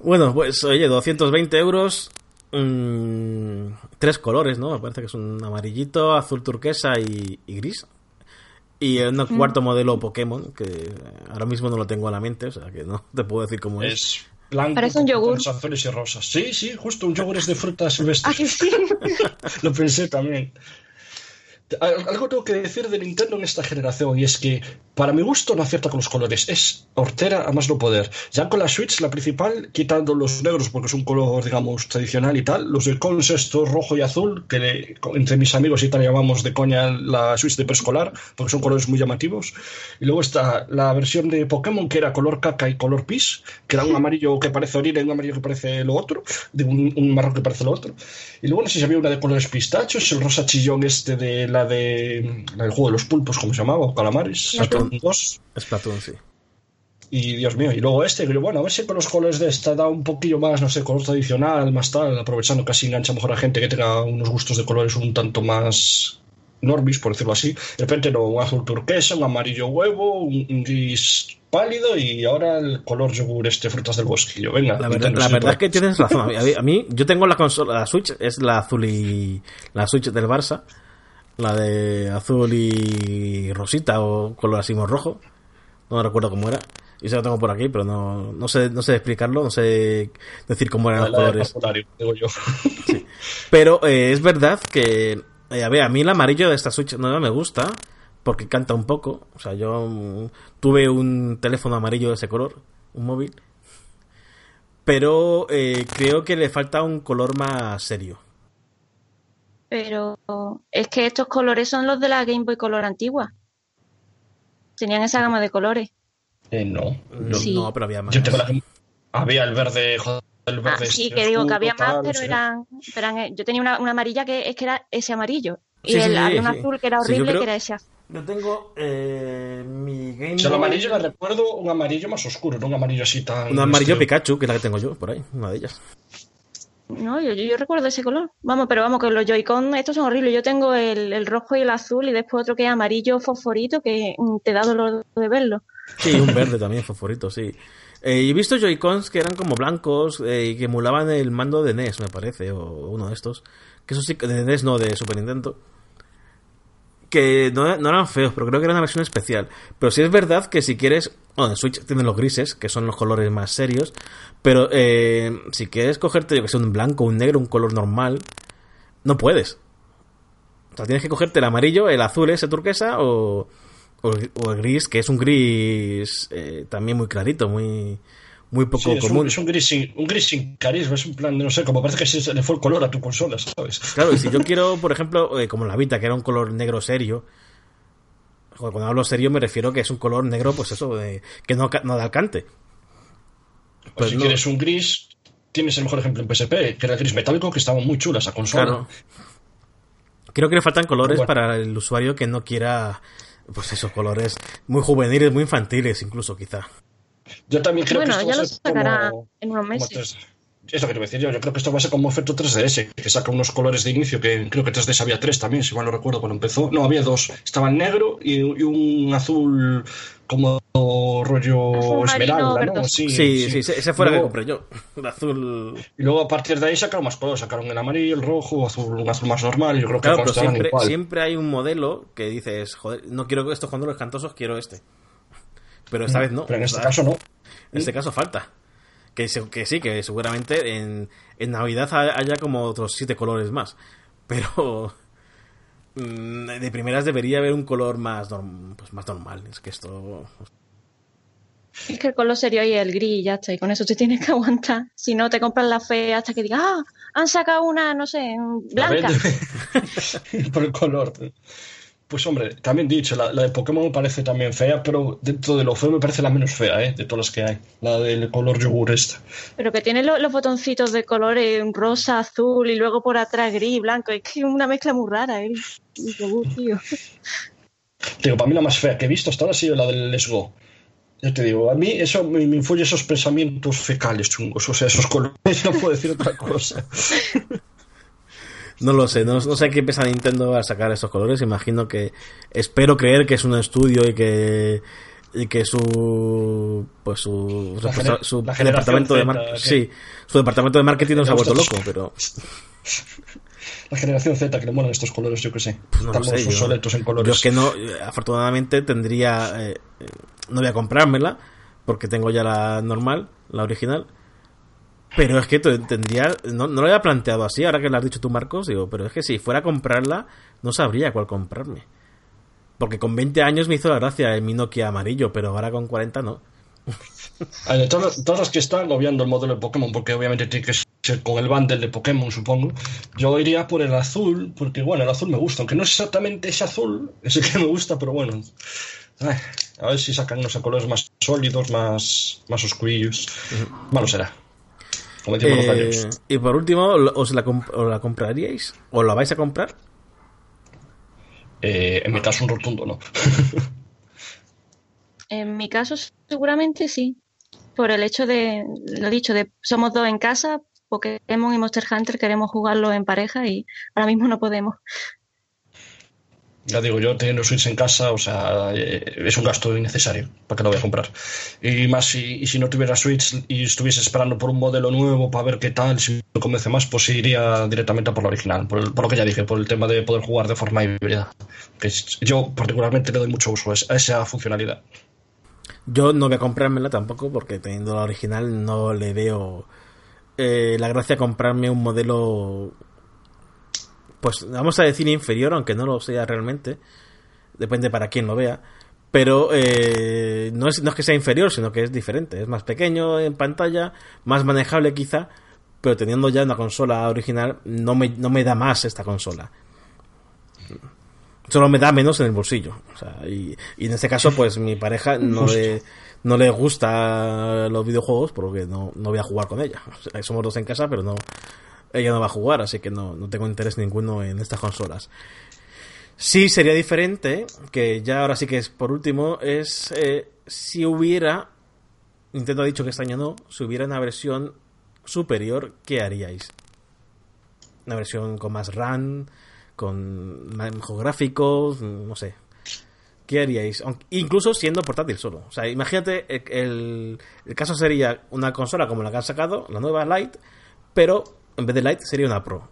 bueno, pues oye, 220 euros. mm, tres colores, ¿no? Me parece que es un amarillito, azul turquesa y, y gris. Y un cuarto modelo Pokémon, que ahora mismo no lo tengo a la mente, o sea que no te puedo decir cómo es. Es blanco, Parece un yogur. azules y rosas. Sí, sí, justo un yogur es de frutas Ah, silvestres. sí. Lo pensé también. Al- Algo tengo que decir de Nintendo en esta generación y es que para mi gusto no acierta con los colores. Es hortera a más no poder. Ya con la Switch, la principal, quitando los negros porque es un color, digamos, tradicional y tal, los de cons estos rojo y azul, que le- entre mis amigos y tal llamamos de coña la Switch de preescolar, porque son colores muy llamativos. Y luego está la versión de Pokémon que era color caca y color pis, que era un amarillo que parece orina y un amarillo que parece lo otro, de un, un marrón que parece lo otro. Y luego no sé si había una de colores pistachos, el rosa chillón este de la de la del juego de los pulpos, ¿cómo se llamaba? O calamares. Splatoon. Splatoon 2. Splatoon, sí. Y Dios mío, y luego este, que bueno, a ver si con los colores de esta da un poquillo más, no sé, color tradicional, más tal, aprovechando que así engancha mejor a gente que tenga unos gustos de colores un tanto más normis, por decirlo así. De repente no, un azul turquesa, un amarillo huevo, un, gris pálido y ahora el color yogur este, frutas del bosquillo. Venga, La verdad, la verdad es que tienes razón. A mí, a mí- a mí- yo tengo la consola, la Switch, es la azul y. La Switch del Barça. La de azul y rosita o color así más rojo. No recuerdo cómo era. Y se lo tengo por aquí, pero no, no sé, no sé explicarlo, no sé decir cómo eran la, los colores. Populario, digo yo. Pero eh, es verdad que, eh, a ver, a mí el amarillo de esta Switch nueva me gusta porque canta un poco. O sea, yo mm, tuve un teléfono amarillo de ese color, un móvil. Pero eh, creo que le falta un color más serio. Pero es que estos colores son los de la Game Boy Color antigua. Tenían esa gama de colores. Eh, no. No, Sí. no, pero había más. Yo tengo la... Había el verde, joder, el Ah, verde sí, este que digo que había más, pero sí. eran, pero eran- Yo tenía una, una amarilla que es que era ese amarillo. Y Sí, sí, el, sí, había un sí. azul que era Sí, yo horrible, creo- que era ese azul. Yo tengo eh, mi Game O sea, el Boy- amarillo le recuerdo un amarillo más oscuro, no un amarillo así tan... Un amarillo Pikachu, que es la que tengo yo, por ahí, una de ellas. No, yo, yo, recuerdo ese color. Vamos, pero vamos, que los Joy-Con estos son horribles. Yo tengo el, el rojo y el azul y después otro que es amarillo fosforito que mm, te da dolor de verlo. Sí, un verde también, favorito, sí. Eh, he visto Joy-Cons que eran como blancos eh, y que emulaban el mando de NES, me parece, o uno de estos. Que eso sí, de NES no, de Super Nintendo. Que no, no eran feos, pero creo que era una versión especial. Pero sí es verdad que si quieres... Bueno, en Switch tienen los grises, que son los colores más serios. Pero eh, si quieres cogerte, yo que sé, un blanco, un negro, un color normal, no puedes. O sea, tienes que cogerte el amarillo, el azul ese turquesa o, o, el gris, que es un gris eh, también muy clarito, muy muy poco es común. Un, es un gris, sin, un gris sin carisma, es un plan de no sé, como parece que se le fue el color a tu consola, ¿sabes? Claro, y si yo quiero, por ejemplo, eh, como la Vita, que era un color negro serio, cuando hablo serio me refiero que es un color negro, pues eso, de, que no, no da alcante. Pues si quieres un gris, tienes el mejor ejemplo en PSP, que era el gris metálico, que estaba muy chula esa consola. Claro. Creo que le faltan colores para el usuario que no quiera, pues esos colores muy juveniles, muy infantiles, incluso quizá. Yo también creo que esto ya lo sacará en unos meses. Eso que te voy a decir yo. Yo creo que esto va a ser como efecto 3DS, que saca unos colores de inicio, que creo que 3DS había tres también, si mal no recuerdo cuando empezó. No, había dos. Estaba el negro y, un azul como rollo esmeralda, ¿no? Sí, sí, sí, ese fue el que compré yo. El azul. Y luego a partir de ahí sacaron más colores. Sacaron el amarillo, el rojo, azul, un azul más normal. Y yo creo que claro, pero siempre, siempre hay un modelo que dices, joder, no quiero estos colores cantosos, quiero este. Pero esta vez no. Pero en este caso no. En este caso falta. Que, que sí, que seguramente en, en Navidad haya como otros siete colores más. Pero mm, de primeras debería haber un color más, pues más normal. Es que esto. Es que el color serio ahí el gris y ya está. Y con eso te tienes que aguantar. Si no, te compras la fe hasta que digas, ah, han sacado una, no sé, blanca. Por el color. Pues hombre, también dicho, la, de Pokémon me parece también fea, pero dentro de lo feo me parece la menos fea, ¿eh? De todas las que hay. La del color yogur esta. Pero que tiene los botoncitos de colores rosa, azul y luego por atrás gris, blanco. Es que es una mezcla muy rara, ¿eh? yogur, tío. Digo, para mí la más fea que he visto hasta ahora ha sido la del Let's Go. Yo te digo, a mí eso me, me influye esos pensamientos fecales chungos, o sea, esos colores, no puedo decir otra cosa. No lo sé, no, sé qué piensa Nintendo a sacar esos colores. Imagino que. Espero creer que es un estudio y que. Y que su. Pues su. su, departamento de marketing. Sí, su departamento de marketing nos ha vuelto loco, pero. La generación Z que le molan estos colores, yo que sé. Pues no Estamos sé, obsoletos en colores. Yo es que no. Afortunadamente tendría. Eh, no voy a comprármela, porque tengo ya la normal, la original pero es que tendría. No, no, lo había planteado así, ahora que lo has dicho tú, Marcos. Digo, pero es que si fuera a comprarla, no sabría cuál comprarme. Porque con 20 años me hizo la gracia el mi Nokia amarillo, pero ahora con 40 no. de todas, todas las que están, obviando el modelo de Pokémon, porque obviamente tiene que ser con el bundle de Pokémon, supongo. Yo iría por el azul, porque bueno, el azul me gusta, aunque no es exactamente ese azul, ese que me gusta, pero bueno. a ver si sacan unos colores más sólidos, más, más oscurillos. Malo será. Eh, y por último, ¿os la, la compraríais? ¿O la vais a comprar? Eh, en mi caso, un rotundo no. en mi caso, seguramente sí. Por el hecho de, lo dicho, de somos dos en casa, Pokémon y Monster Hunter queremos jugarlo en pareja y ahora mismo no podemos. Ya digo, yo teniendo Switch en casa, o sea, eh, es un gasto innecesario. ¿Para que lo voy a comprar? Y más si, si no tuviera Switch y estuviese esperando por un modelo nuevo para ver qué tal, si me convence más, pues iría directamente por la original. Por, lo que ya dije, por el tema de poder jugar de forma híbrida. Que yo particularmente le doy mucho uso a esa funcionalidad. Yo no voy a comprármela tampoco porque teniendo la original no le veo eh, la gracia a comprarme un modelo pues vamos a decir inferior, aunque no lo sea realmente, depende para quien lo vea, pero eh, no, es, no es que sea inferior, sino que es diferente, es más pequeño en pantalla, más manejable quizá, pero teniendo ya una consola original no me, no me da más esta consola. Solo me da menos en el bolsillo. y, en este caso, pues mi pareja no le, no le gusta los videojuegos porque no, no voy a jugar con ella. somos dos en casa, pero no, ella no va a jugar, así que no, no tengo interés ninguno en estas consolas. Sí sería diferente, que ya ahora sí que es por último, es eh, si hubiera, Nintendo ha dicho que este año no, si hubiera una versión superior, ¿qué haríais? Una versión con más RAM, con mejor gráficos, no sé. ¿Qué haríais? incluso siendo portátil solo. O sea, imagínate, el, el caso sería una consola como la que han sacado, la nueva Lite, pero en vez de Lite sería una Pro.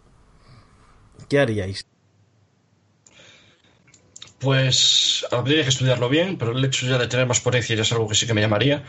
¿Qué haríais? Pues habría que estudiarlo bien, pero el hecho ya de tener más potencia ya es algo que sí que me llamaría.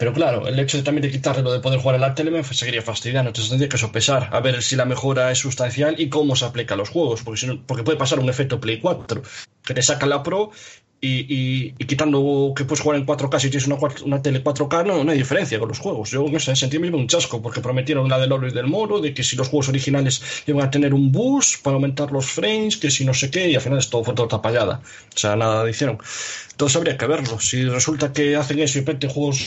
Pero claro, el hecho de también de quitarle lo de poder jugar en la tele me seguiría fastidiando. Entonces tendría que sopesar a ver si la mejora es sustancial y cómo se aplica a los juegos. Porque, porque puede pasar un efecto Play 4, que te saca la Pro y, y- y quitando que puedes jugar en 4K si tienes una, tele 4K, no, hay diferencia con los juegos. Yo en ese sentido llevo un chasco porque prometieron la del oro y del moro, de que si los juegos originales iban a tener un boost para aumentar los frames, que si no sé qué, y al final esto fue toda tapallada. O sea, nada hicieron. Entonces habría que verlo. Si resulta que hacen eso y repente juegos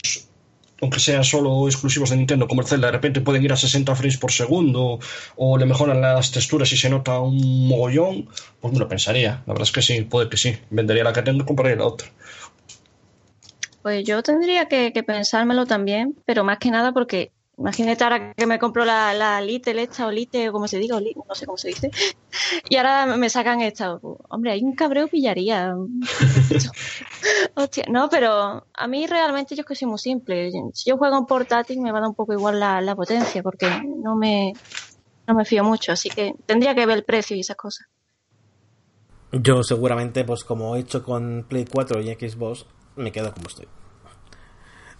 aunque sean solo exclusivos de Nintendo, como el Zelda, de repente pueden ir a 60 frames por segundo o le mejoran las texturas y se nota un mogollón, pues me lo pensaría. La verdad es que sí, puede que sí. Vendería la que tengo y compraría la otra. Pues yo tendría que pensármelo también, pero más que nada porque imagínate ahora que me compro la, la Little esta o Lite o como se diga, o Li- no sé cómo se dice, y ahora me sacan esta. Hombre, hay un cabreo pillaría. Hostia, no, pero a mí realmente yo es que soy muy simple. Si yo juego en portátil me va a dar un poco igual la, la potencia porque no me, no me fío mucho, así que tendría que ver el precio y esas cosas. Yo seguramente, pues como he hecho con Play 4 y Xbox, me quedo como estoy.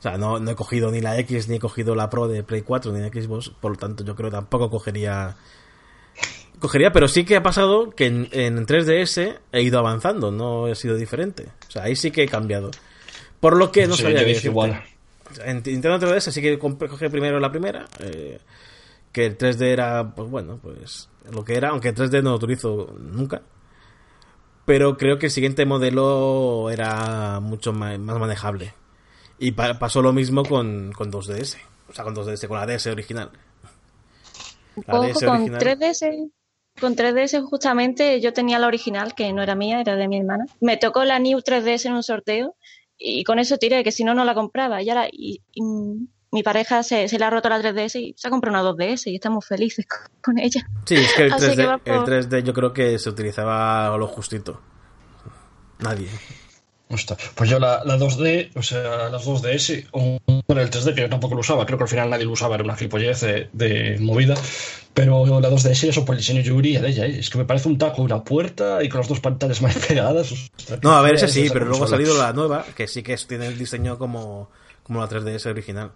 O sea, no, no he cogido ni la X ni he cogido la Pro de Play 4 ni de Xbox, por lo tanto yo creo que tampoco cogería... Cogería, pero sí que ha pasado que en, en 3DS he ido avanzando, no he sido diferente. O sea, ahí sí que he cambiado. Por lo que no sabía igual. En Nintendo 3DS sí que cogí primero la primera, eh, que el 3D era, pues bueno, pues lo que era, aunque el 3D no lo utilizo nunca. Pero creo que el siguiente modelo era mucho más, manejable. Y pa- pasó lo mismo con, con 2DS. O sea, con 2DS, con la DS original. La Ojo, DS con original. 3DS, con 3DS justamente yo tenía la original, que no era mía, era de mi hermana. Me tocó la New 3DS en un sorteo y con eso tiré, que si no, no la compraba. Y ahora y, y, mi pareja se, se le ha roto la 3DS y se ha comprado una 2DS y estamos felices con, con ella. Sí, es que el Así 3D, que por- el 3D yo creo que se utilizaba lo justito. Nadie. Hostia, Pues yo la, la 2D, o sea, las 2DS, o bueno, el 3D que yo tampoco lo usaba, creo que al final nadie lo usaba, era una gilipollez de, de movida, pero la 2DS, eso por el diseño yo iría de ella, ¿eh? es que me parece un taco, una puerta y con las dos pantallas más pegadas. No, a ver, qué ese fea es sí, esa pero luego ha salido la nueva, que sí que es- tiene el diseño como, como la 3DS original.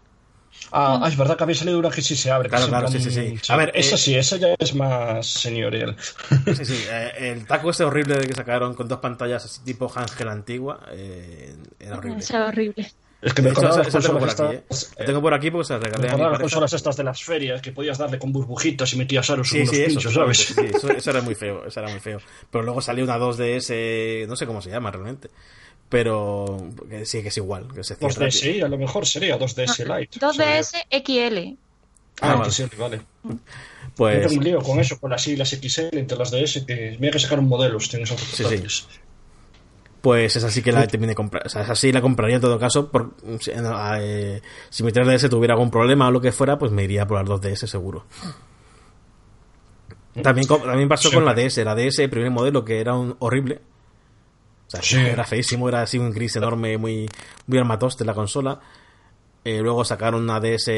Ah, ah, es verdad que había salido una que sí se abre. Claro, claro, plan- sí, sí, sí. A ver, esa eh, sí, esa ya es más señorial. Sí, sí, eh, el taco ese horrible de que sacaron con dos pantallas así tipo Ángel antigua, eh, era horrible. Eso es horrible. Es que me hecho, las tengo por aquí, ¿eh? tengo por aquí porque se la me regalé a mi las consolas estas de las ferias que podías darle con burbujitas y metías aros Sí, unos sí, eso, pinchos, totalmente, ¿sabes? sí, eso, eso era muy feo, eso era muy feo. Pero luego salió una 2DS, no sé cómo se llama realmente, pero que sí que es igual, que se cierra. 2DS, sí, a lo mejor sería 2DS Lite. 2DS XL. Ah, Ah, vale. XL, vale. Yo Pues tengo un lío con eso, con las I las XL entre las DS, que mira que sacaron modelos, tienes otros Sí, detalles. Pues esa sí que la terminé de comprar. O sea, esa sí la compraría en todo caso. Por, si, no, eh, si mi 3DS tuviera algún problema o lo que fuera, pues me iría por las 2DS seguro. También, co- también pasó Sí. con la DS. La DS, el primer modelo, que era un horrible. O sea, Sí. era feísimo, era así un gris enorme, muy, muy armatoste la consola. Eh, luego sacaron una DSi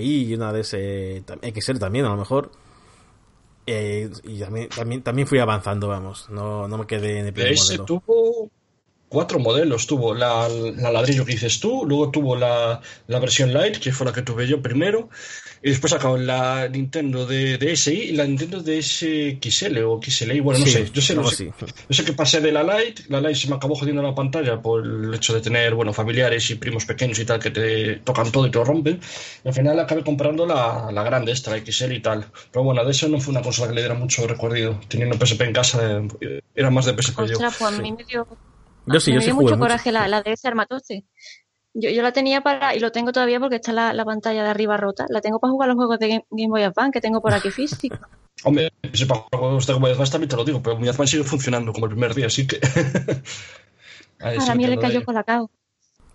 y una DS XL también, a lo mejor. Eh, y también, también, también fui avanzando, vamos. No, no me quedé en el primer DS modelo. tuvo cuatro modelos. Tuvo la, la ladrillo que dices tú, luego tuvo la, la versión Lite, que fue la que tuve yo primero, y después sacó la Nintendo de DSi y la Nintendo DSXL o XLI, bueno, no Sí, sé. Yo sé, no sé, yo sé que pasé de la Lite, la Lite se me acabó jodiendo la pantalla por el hecho de tener, bueno, familiares y primos pequeños y tal que te tocan todo y te lo rompen. Y al final acabé comprando la, la grande esta, la XL y tal. Pero bueno, de eso no fue una consola que le diera mucho recorrido. Teniendo PSP en casa, eh, era más de PSP yo. Ostras, pues a mí me dio, Yo sí, me yo sí dio jugué mucho mucho. coraje la, la DS Armatoste. Yo, yo la tenía para, y lo tengo todavía porque está la, la pantalla de arriba rota. La tengo para jugar los juegos de Game, Game Boy Advance que tengo por aquí físico. Hombre, si para juegos de Game Boy Advance también te lo digo, pero mi Advance sigue funcionando como el primer día, así que. Ahí Ahora a sí mí le cayó con la cao.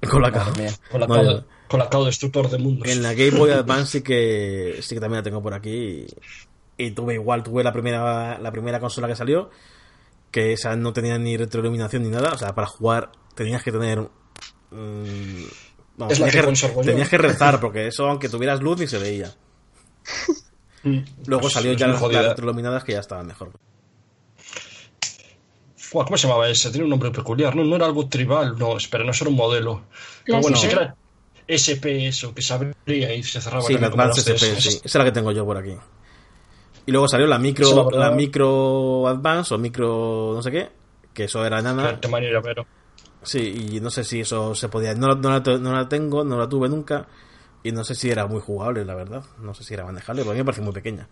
Con la mía, Con la No, cao yo- de- con la cao destructor de mundos. En la Game Boy Advance sí que sí que también la tengo por aquí y, y tuve igual tuve la primera la primera consola que salió que esa no tenía ni retroiluminación ni nada o sea para jugar tenías que tener mm, Es la tenías, que que, tenías que rezar porque eso aunque tuvieras luz ni se veía luego Pues salió ya las, las retroiluminadas que ya estaban mejor ¿Cómo se llamaba ese? Tiene un nombre peculiar. No, no era algo tribal. No, espera, no eso era un modelo. Pero bueno, sí que era, SP, eso, que se abría y se cerraba. Sí, la Advance SP, sí. Esa es la que tengo yo por aquí. Y luego salió la micro, la micro Advance o micro no sé qué, que eso era nada. Sí, y no sé si eso se podía. No, no, la, no, la, tengo, no la tuve nunca. Y no sé si era muy jugable, la verdad. No sé si era manejable, porque a mí me parece muy pequeña.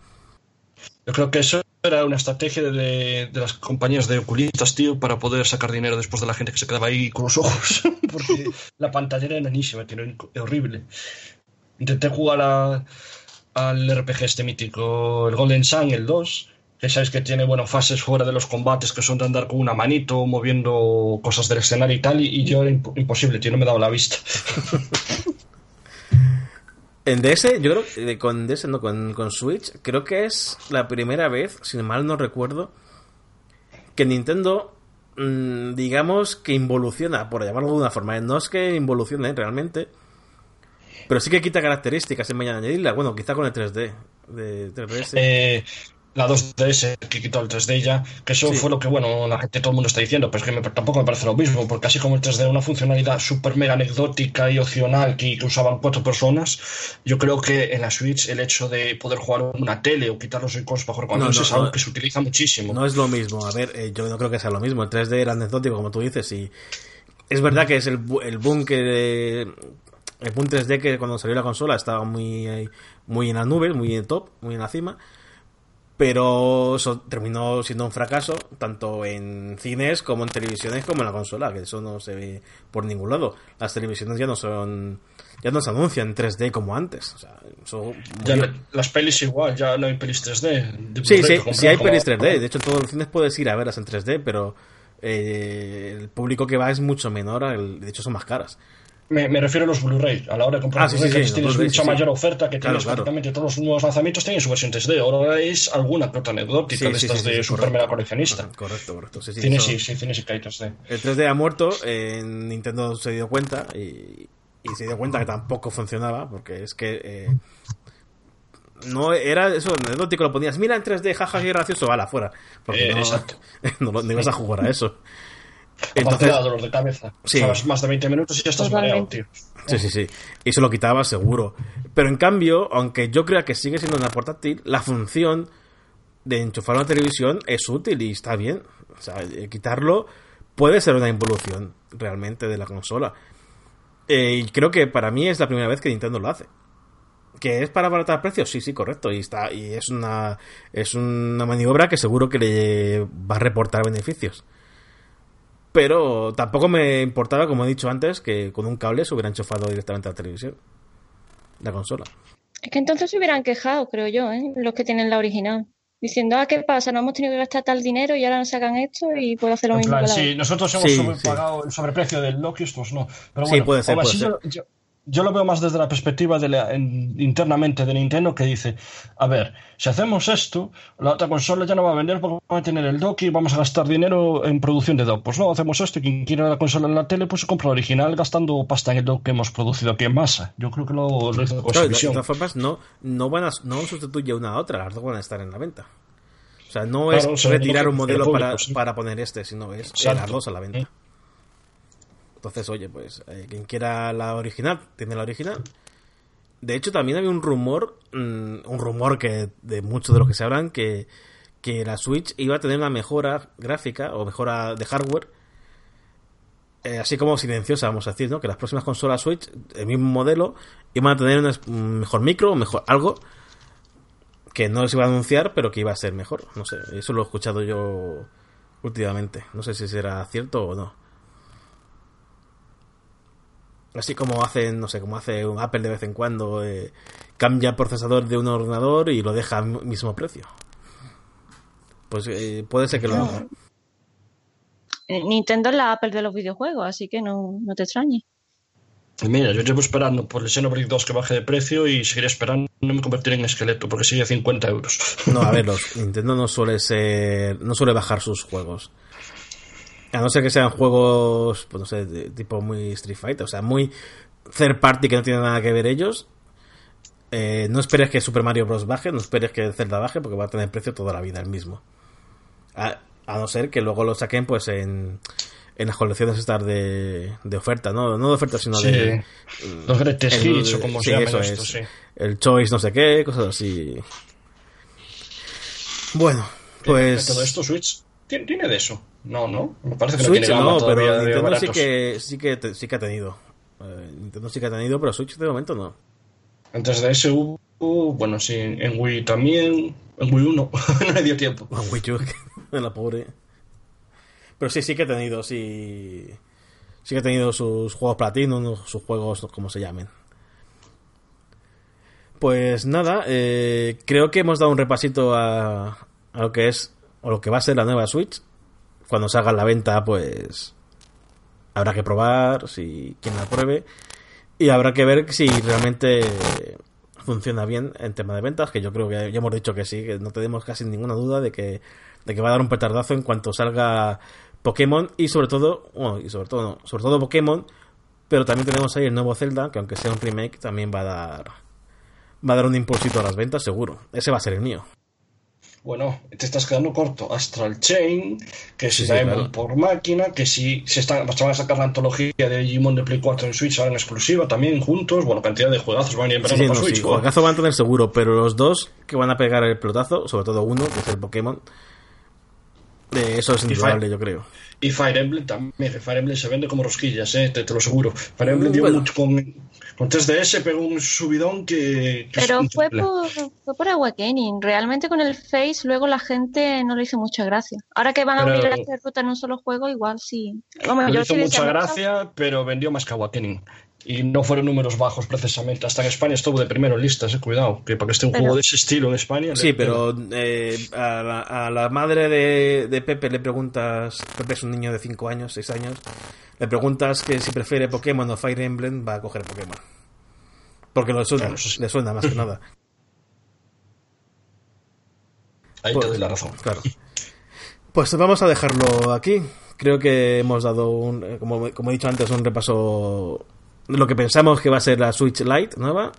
Yo creo que eso era una estrategia de, de, las compañías de oculistas, tío, para poder sacar dinero después de la gente que se quedaba ahí con los ojos. porque la pantalla era enanísima, tío, horrible. Intenté jugar al RPG este mítico, el Golden Sun, el 2, que sabes que tiene bueno, fases fuera de los combates que son de andar con una manito, moviendo cosas del escenario y tal, y, yo era imposible, tío, no me he dado la vista. en DS, yo creo que con DS, no, con, con Switch, creo que es la primera vez, si mal no recuerdo, que Nintendo mm, digamos que involuciona, por llamarlo de alguna forma, no es que involucione realmente, pero sí que quita características en mañana añadirla. Bueno, quizá con el 3D de 3DS. Eh, la 2DS que quitó el 3D ya, que eso fue lo que, bueno, la gente, todo el mundo está diciendo, pero es que tampoco me parece lo mismo, porque así como el 3D era una funcionalidad súper mega anecdótica y opcional que, usaban cuatro personas, yo creo que en la Switch el hecho de poder jugar una tele o quitar los iconos para jugar con no, es algo que se utiliza muchísimo. No es lo mismo, a ver, eh, yo no creo que sea lo mismo, el 3D era anecdótico, como tú dices, y es verdad que es el, el boom que, el boom 3D que cuando salió la consola estaba muy, muy en las nubes, muy en top, muy en la cima pero eso terminó siendo un fracaso tanto en cines como en televisiones como en la consola que eso no se ve por ningún lado. Las televisiones ya no son ya no se anuncian en 3D como antes o sea, ya las pelis igual ya no hay pelis 3D sí sí sí hay pelis 3D de hecho en todos los cines puedes ir a verlas en 3D pero eh, el público que va es mucho menor de hecho son más caras me, refiero a los Blu-ray. A la hora de comprar ah, Blu-ray, tienes mucha mayor oferta, que tienes prácticamente todos los nuevos lanzamientos tienen su versión 3D. Ahora es alguna otra anecdótica de estas de super mega coleccionista. Correcto, correcto. Sí, sí, sí, tiene sí que hay 3D. El 3D ha muerto, en Nintendo se dio cuenta y, y, se dio cuenta que tampoco funcionaba, porque es que. Eh, no era eso, anecdótico, lo ponías, mira en 3D, jaja, qué gracioso, vale, fuera. Porque eh, no, no, no ibas a jugar a eso. Entonces, dolor de cabeza. Sí. más de 20 minutos y ya estás mareado, tío. Sí, sí, sí. Y se lo quitaba seguro. Pero en cambio, aunque yo crea que sigue siendo una portátil, la función de enchufar una televisión es útil y está bien. O sea, eh, quitarlo puede ser una involución realmente de la consola. Eh, y creo que para mí es la primera vez que Nintendo lo hace. ¿Que es para abaratar precios? Sí, sí, correcto. Y está y es una, es una maniobra que seguro que le va a reportar beneficios. Pero tampoco me importaba, como he dicho antes, que con un cable se hubiera enchufado directamente a la televisión. La consola. Es que entonces se hubieran quejado, creo yo, ¿eh? los que tienen la original. Diciendo, ah, ¿qué pasa? No hemos tenido que gastar tal dinero y ahora nos sacan esto y puedo hacer lo mismo. sí, nosotros hemos pagado el sobreprecio del Loki, estos no. Pero bueno, sí, puede ser. Puede ser yo lo veo más desde la perspectiva de internamente de Nintendo que dice, a ver, si hacemos esto, la otra consola ya no va a vender porque va a tener el dock y vamos a gastar dinero en producción de dock. Pues no, hacemos esto y quien quiera la consola en la tele pues compra la original gastando pasta en el dock que hemos producido aquí en masa. Yo creo que lo, lo hizo con De todas formas, no, no, van a, no sustituye una a otra, las dos van a estar en la venta. O sea, no es retirar un modelo para, para poner este, sino es las dos a la venta. Entonces, oye, pues eh, quien quiera la original, tiene la original. De hecho, también había un rumor, mm, un rumor que de muchos de los que se hablan, que, que la Switch iba a tener una mejora gráfica o mejora de hardware, eh, así como silenciosa, vamos a decir, ¿no? Que las próximas consolas Switch, el mismo modelo, iban a tener un mejor micro, mejor algo que no se iba a anunciar, pero que iba a ser mejor. No sé, eso lo he escuchado yo últimamente. No sé si será cierto o no. Así como hace, no sé, como hace un Apple de vez en cuando, eh, cambia el procesador de un ordenador y lo deja al mismo precio. Pues eh, puede ser que lo haga. Eh, Nintendo es la Apple de los videojuegos, así que no, no te extrañes. Mira, yo llevo esperando por el Xenoblade 2 que baje de precio y seguiré esperando no me convertiré en esqueleto porque sigue a 50 euros. No, a ver, los, Nintendo no suele ser, no suele bajar sus juegos. A no ser que sean juegos, pues no sé, de, tipo muy Street Fighter, o sea, muy third party que no tiene nada que ver ellos. Eh, no esperes que Super Mario Bros. baje, no esperes que Zelda baje, porque va a tener precio toda la vida el mismo. A, no ser que luego lo saquen, pues en, en las colecciones estas de, de oferta, ¿no? No de oferta, sino Sí. de... Los Greatest Hits o como sí, se llaman eso estos, es. sí. El Choice no sé qué, cosas así. Bueno, pues... Todo esto Switch tiene, tiene de eso. No, no. Me parece que Switch no tiene no, todavía pero de Nintendo sí que, sí, que, te- sí que ha tenido. Eh, Nintendo sí que ha tenido, pero Switch de momento no. En 3DS hubo, bueno, sí, en Wii también, en Wii 1, no le dio tiempo. Juan Wii U, la pobre. Pero sí, sí que ha tenido, sí. Sí que ha tenido sus juegos Platinum, sus juegos, como se llamen. Pues nada, eh, creo que hemos dado un repasito a, a lo que es, o lo que va a ser la nueva Switch. Cuando salga la venta, pues habrá que probar, si quien la pruebe. Y habrá que ver si realmente funciona bien en tema de ventas, que yo creo que ya hemos dicho que sí, que no tenemos casi ninguna duda de que, de que va a dar un petardazo en cuanto salga Pokémon y sobre todo, bueno, y sobre todo no, sobre todo Pokémon, pero también tenemos ahí el nuevo Zelda, que aunque sea un remake, también va a dar va a dar un impulsito a las ventas, seguro. Ese va a ser el mío. Bueno, te estás quedando corto. Astral Chain, que si Sí, la sí, claro. por máquina, que si se, está, se van a sacar la antología de Digimon de Play 4 en Switch ahora en exclusiva también juntos. Bueno, cantidad de juegazos van a ir en Sí, para no, Switch. sí, joder. juegazo van a tener seguro, pero los dos que van a pegar el pelotazo, sobre todo uno, que es el Pokémon, eh, eso es indudable, yo creo. Y Fire Emblem también. que Fire Emblem se vende como rosquillas, eh, te, te lo aseguro. Fire Emblem dio Bueno. mucho con, con 3DS, pegó un subidón que. que Pero fue por, fue por Awakening. Realmente con el Face luego la gente no le hizo mucha gracia. Ahora que van a Pero- unir a hacer ruta en un solo juego, igual sí. Vamos, Le yo hizo mucha gracia, pero vendió más que Awakening. Y no fueron números bajos precisamente. Hasta en España estuvo de primero en listas, eh, cuidado. Que para que esté un Pero- juego de ese estilo en España. Sí, le- pero eh, a, la, a la madre de, de Pepe le preguntas, Pepe es un niño de 5 años, 6 años, le preguntas que si prefiere Pokémon o Fire Emblem, va a coger Pokémon. Porque lo suena, Claro, eso sí. le suena más que nada. Ahí Pues- te doy la razón. Claro. Pues vamos a dejarlo aquí. Creo que hemos dado, un, eh, como, como he dicho antes, un repaso lo que pensamos que va a ser la Switch Lite nueva.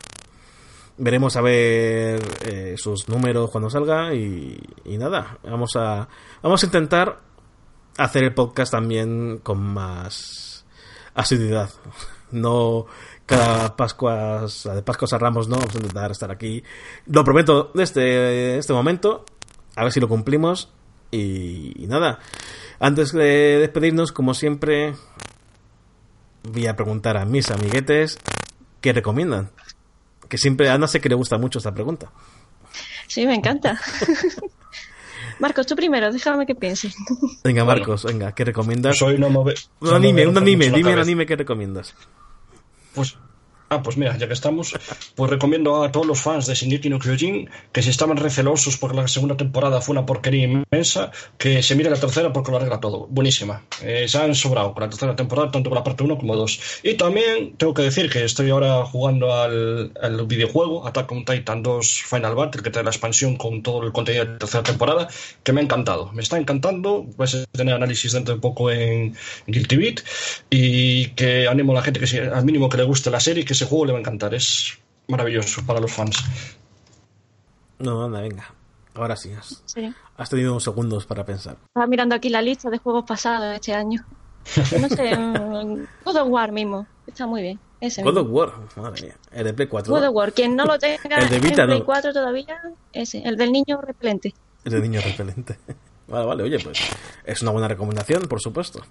Veremos a ver eh, sus números cuando salga y, nada. Vamos a, vamos a intentar hacer el podcast también con más asiduidad. No cada Pascua, de Pascuas a Ramos, no. Vamos a intentar estar aquí. Lo prometo desde este momento. A ver si lo cumplimos. Y, y nada. Antes de despedirnos, como siempre, voy a preguntar a mis amiguetes qué recomiendan. Que siempre a Ana sé que le gusta mucho esta pregunta. Sí, me encanta. Marcos, tú primero, déjame que piense. Venga, Bueno. Marcos, venga, ¿qué recomiendas? Soy no me ve- Un anime, un anime, dime el cabeza. anime que recomiendas. Pues, ah, pues mira, ya que estamos, pues recomiendo a todos los fans de Shingeki no Kyojin que si estaban recelosos porque la segunda temporada fue una porquería inmensa, que se mire la tercera porque lo arregla todo. Buenísima. Eh, se han sobrado con la tercera temporada, tanto con la parte 1 como 2. Y también tengo que decir que estoy ahora jugando al, al videojuego Attack on Titan 2 Final Battle, que trae la expansión con todo el contenido de la tercera temporada, que me ha encantado. Me está encantando. Vais a tener análisis dentro de poco en Guilty Beat y que animo a la gente que al mínimo que le guste la serie, que ese juego le va a encantar. Es maravilloso para los fans. No, anda, venga. Ahora sí, has, Sí. has tenido unos segundos para pensar. Estaba mirando aquí la lista de juegos pasados este año. No sé, mm, God of War mismo. Está muy bien. Ese God mismo. of War, madre mía. El de Play 4. God of War. Quien no lo tenga El de Vita en Play no. 4 todavía, ese. El del niño repelente. El de niño repelente. Vale, vale, oye, pues es una buena recomendación, por supuesto.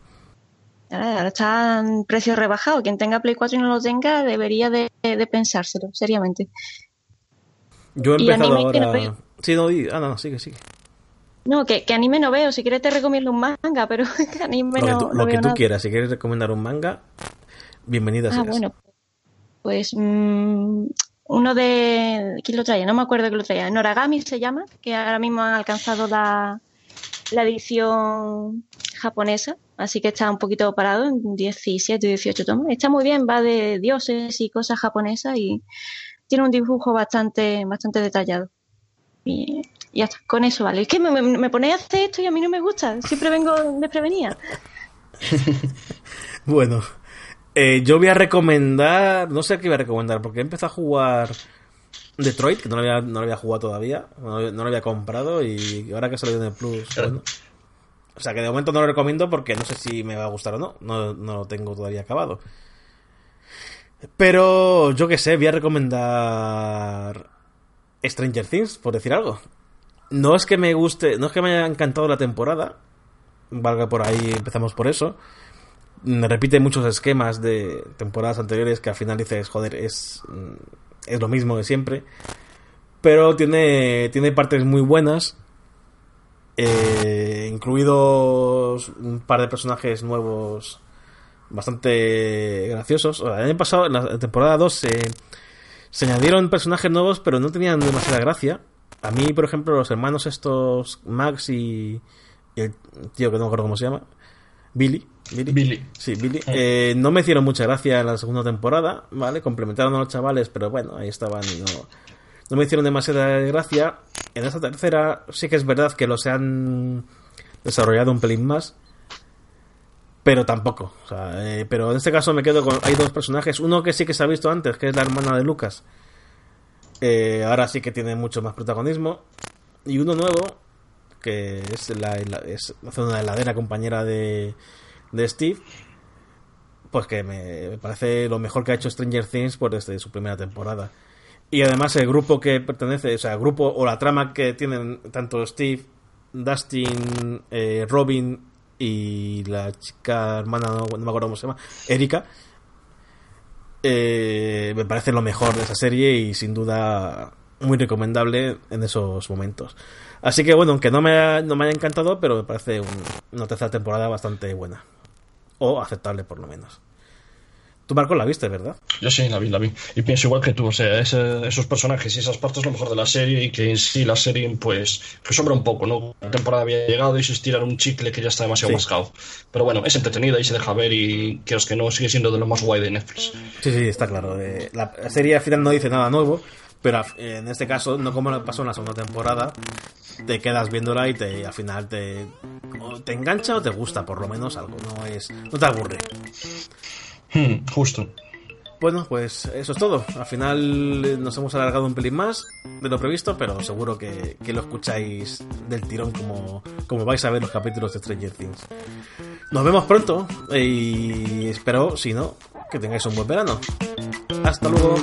Ahora está en precio rebajado. Quien tenga Play 4 y no lo tenga, debería de, de pensárselo, seriamente. Yo he Y empezado que no ahora. veo. Sí, no, di- ah, no, sigue, sigue. No, que, que anime no veo. Si quieres te recomiendo un manga, pero que anime Lo que no, tú, no lo que tú nada. quieras, si quieres recomendar un manga, bienvenida Ah, seas. bueno. Pues mm, uno de... ¿Quién lo traía? No me acuerdo quién lo traía. Noragami se llama, que ahora mismo han alcanzado la, la edición japonesa, así que está un poquito parado en 17 y 18 tomos. Está muy bien, va de dioses y cosas japonesas y tiene un dibujo bastante, bastante detallado. Y ya está, con eso vale. Es que me ponéis a hacer esto y a mí no me gusta. Siempre vengo desprevenida. Bueno, eh, yo voy a recomendar, no sé qué voy a recomendar, porque he empezado a jugar Detroit, que no lo había, no lo había jugado todavía, no lo, había- no lo había comprado y ahora que ha salido en el Plus, bueno, O sea que de momento no lo recomiendo porque no sé si me va a gustar o no. No, no lo tengo todavía acabado. Pero yo que sé, voy a recomendar Stranger Things, por decir algo. No es que me guste, no es que me haya encantado la temporada, valga por ahí, empezamos por eso. Me repite muchos esquemas de temporadas anteriores que al final dices, joder, es, es lo mismo de siempre. Pero tiene, tiene partes muy buenas, eh, incluidos un par de personajes nuevos bastante graciosos. El año pasado, en la temporada 2, se, se añadieron personajes nuevos, pero no tenían demasiada gracia. A mí, por ejemplo, los hermanos estos, Max y, el tío que no me acuerdo cómo se llama, Billy. Billy. Sí, Billy. Eh, no me hicieron mucha gracia en la segunda temporada, ¿vale? Complementaron a los chavales, pero bueno, ahí estaban y no, no me hicieron demasiada gracia. En esta tercera sí que es verdad que los han desarrollado un pelín más pero tampoco. O sea, eh, pero en este caso me quedo con. Hay dos personajes. Uno que sí que se ha visto antes, que es la hermana de Lucas. Eh, ahora sí que tiene mucho más protagonismo. Y uno nuevo, que es la, es una heladera compañera de, de Steve. Pues que me, parece lo mejor que ha hecho Stranger Things pues desde su primera temporada. Y además el grupo que pertenece, o sea, el grupo o la trama que tienen tanto Steve, Dustin, eh, Robin y la chica hermana, no, me acuerdo cómo se llama, Erika, eh, me parece lo mejor de esa serie y sin duda muy recomendable en esos momentos. Así que bueno, aunque no me, no me haya encantado, pero me parece una tercera temporada bastante buena. O aceptable por lo menos. Tú, Marco, la viste, ¿verdad? Yo sí, la vi, la vi. Y pienso igual que tú, o sea, esos personajes y esas partes lo mejor de la serie y que en sí la serie, pues, que sobra un poco, ¿no? La temporada había llegado y se estiran un chicle que ya está demasiado mascado. Pero bueno, es entretenida y se deja ver y que que no sigue siendo de lo más guay de Netflix. Sí, sí, está claro. Eh, la serie al final no dice nada nuevo, pero en este caso, no como pasó en la segunda temporada, te quedas viéndola y te, al final te, te engancha o te gusta, por lo menos algo. No, es, no te aburre. Hmm, justo. Bueno, pues eso es todo. Al final eh, nos hemos alargado un pelín más de lo previsto, pero seguro que, lo escucháis del tirón como, como vais a ver los capítulos de Stranger Things. Nos vemos pronto y espero, si no, que tengáis un buen verano. Hasta luego.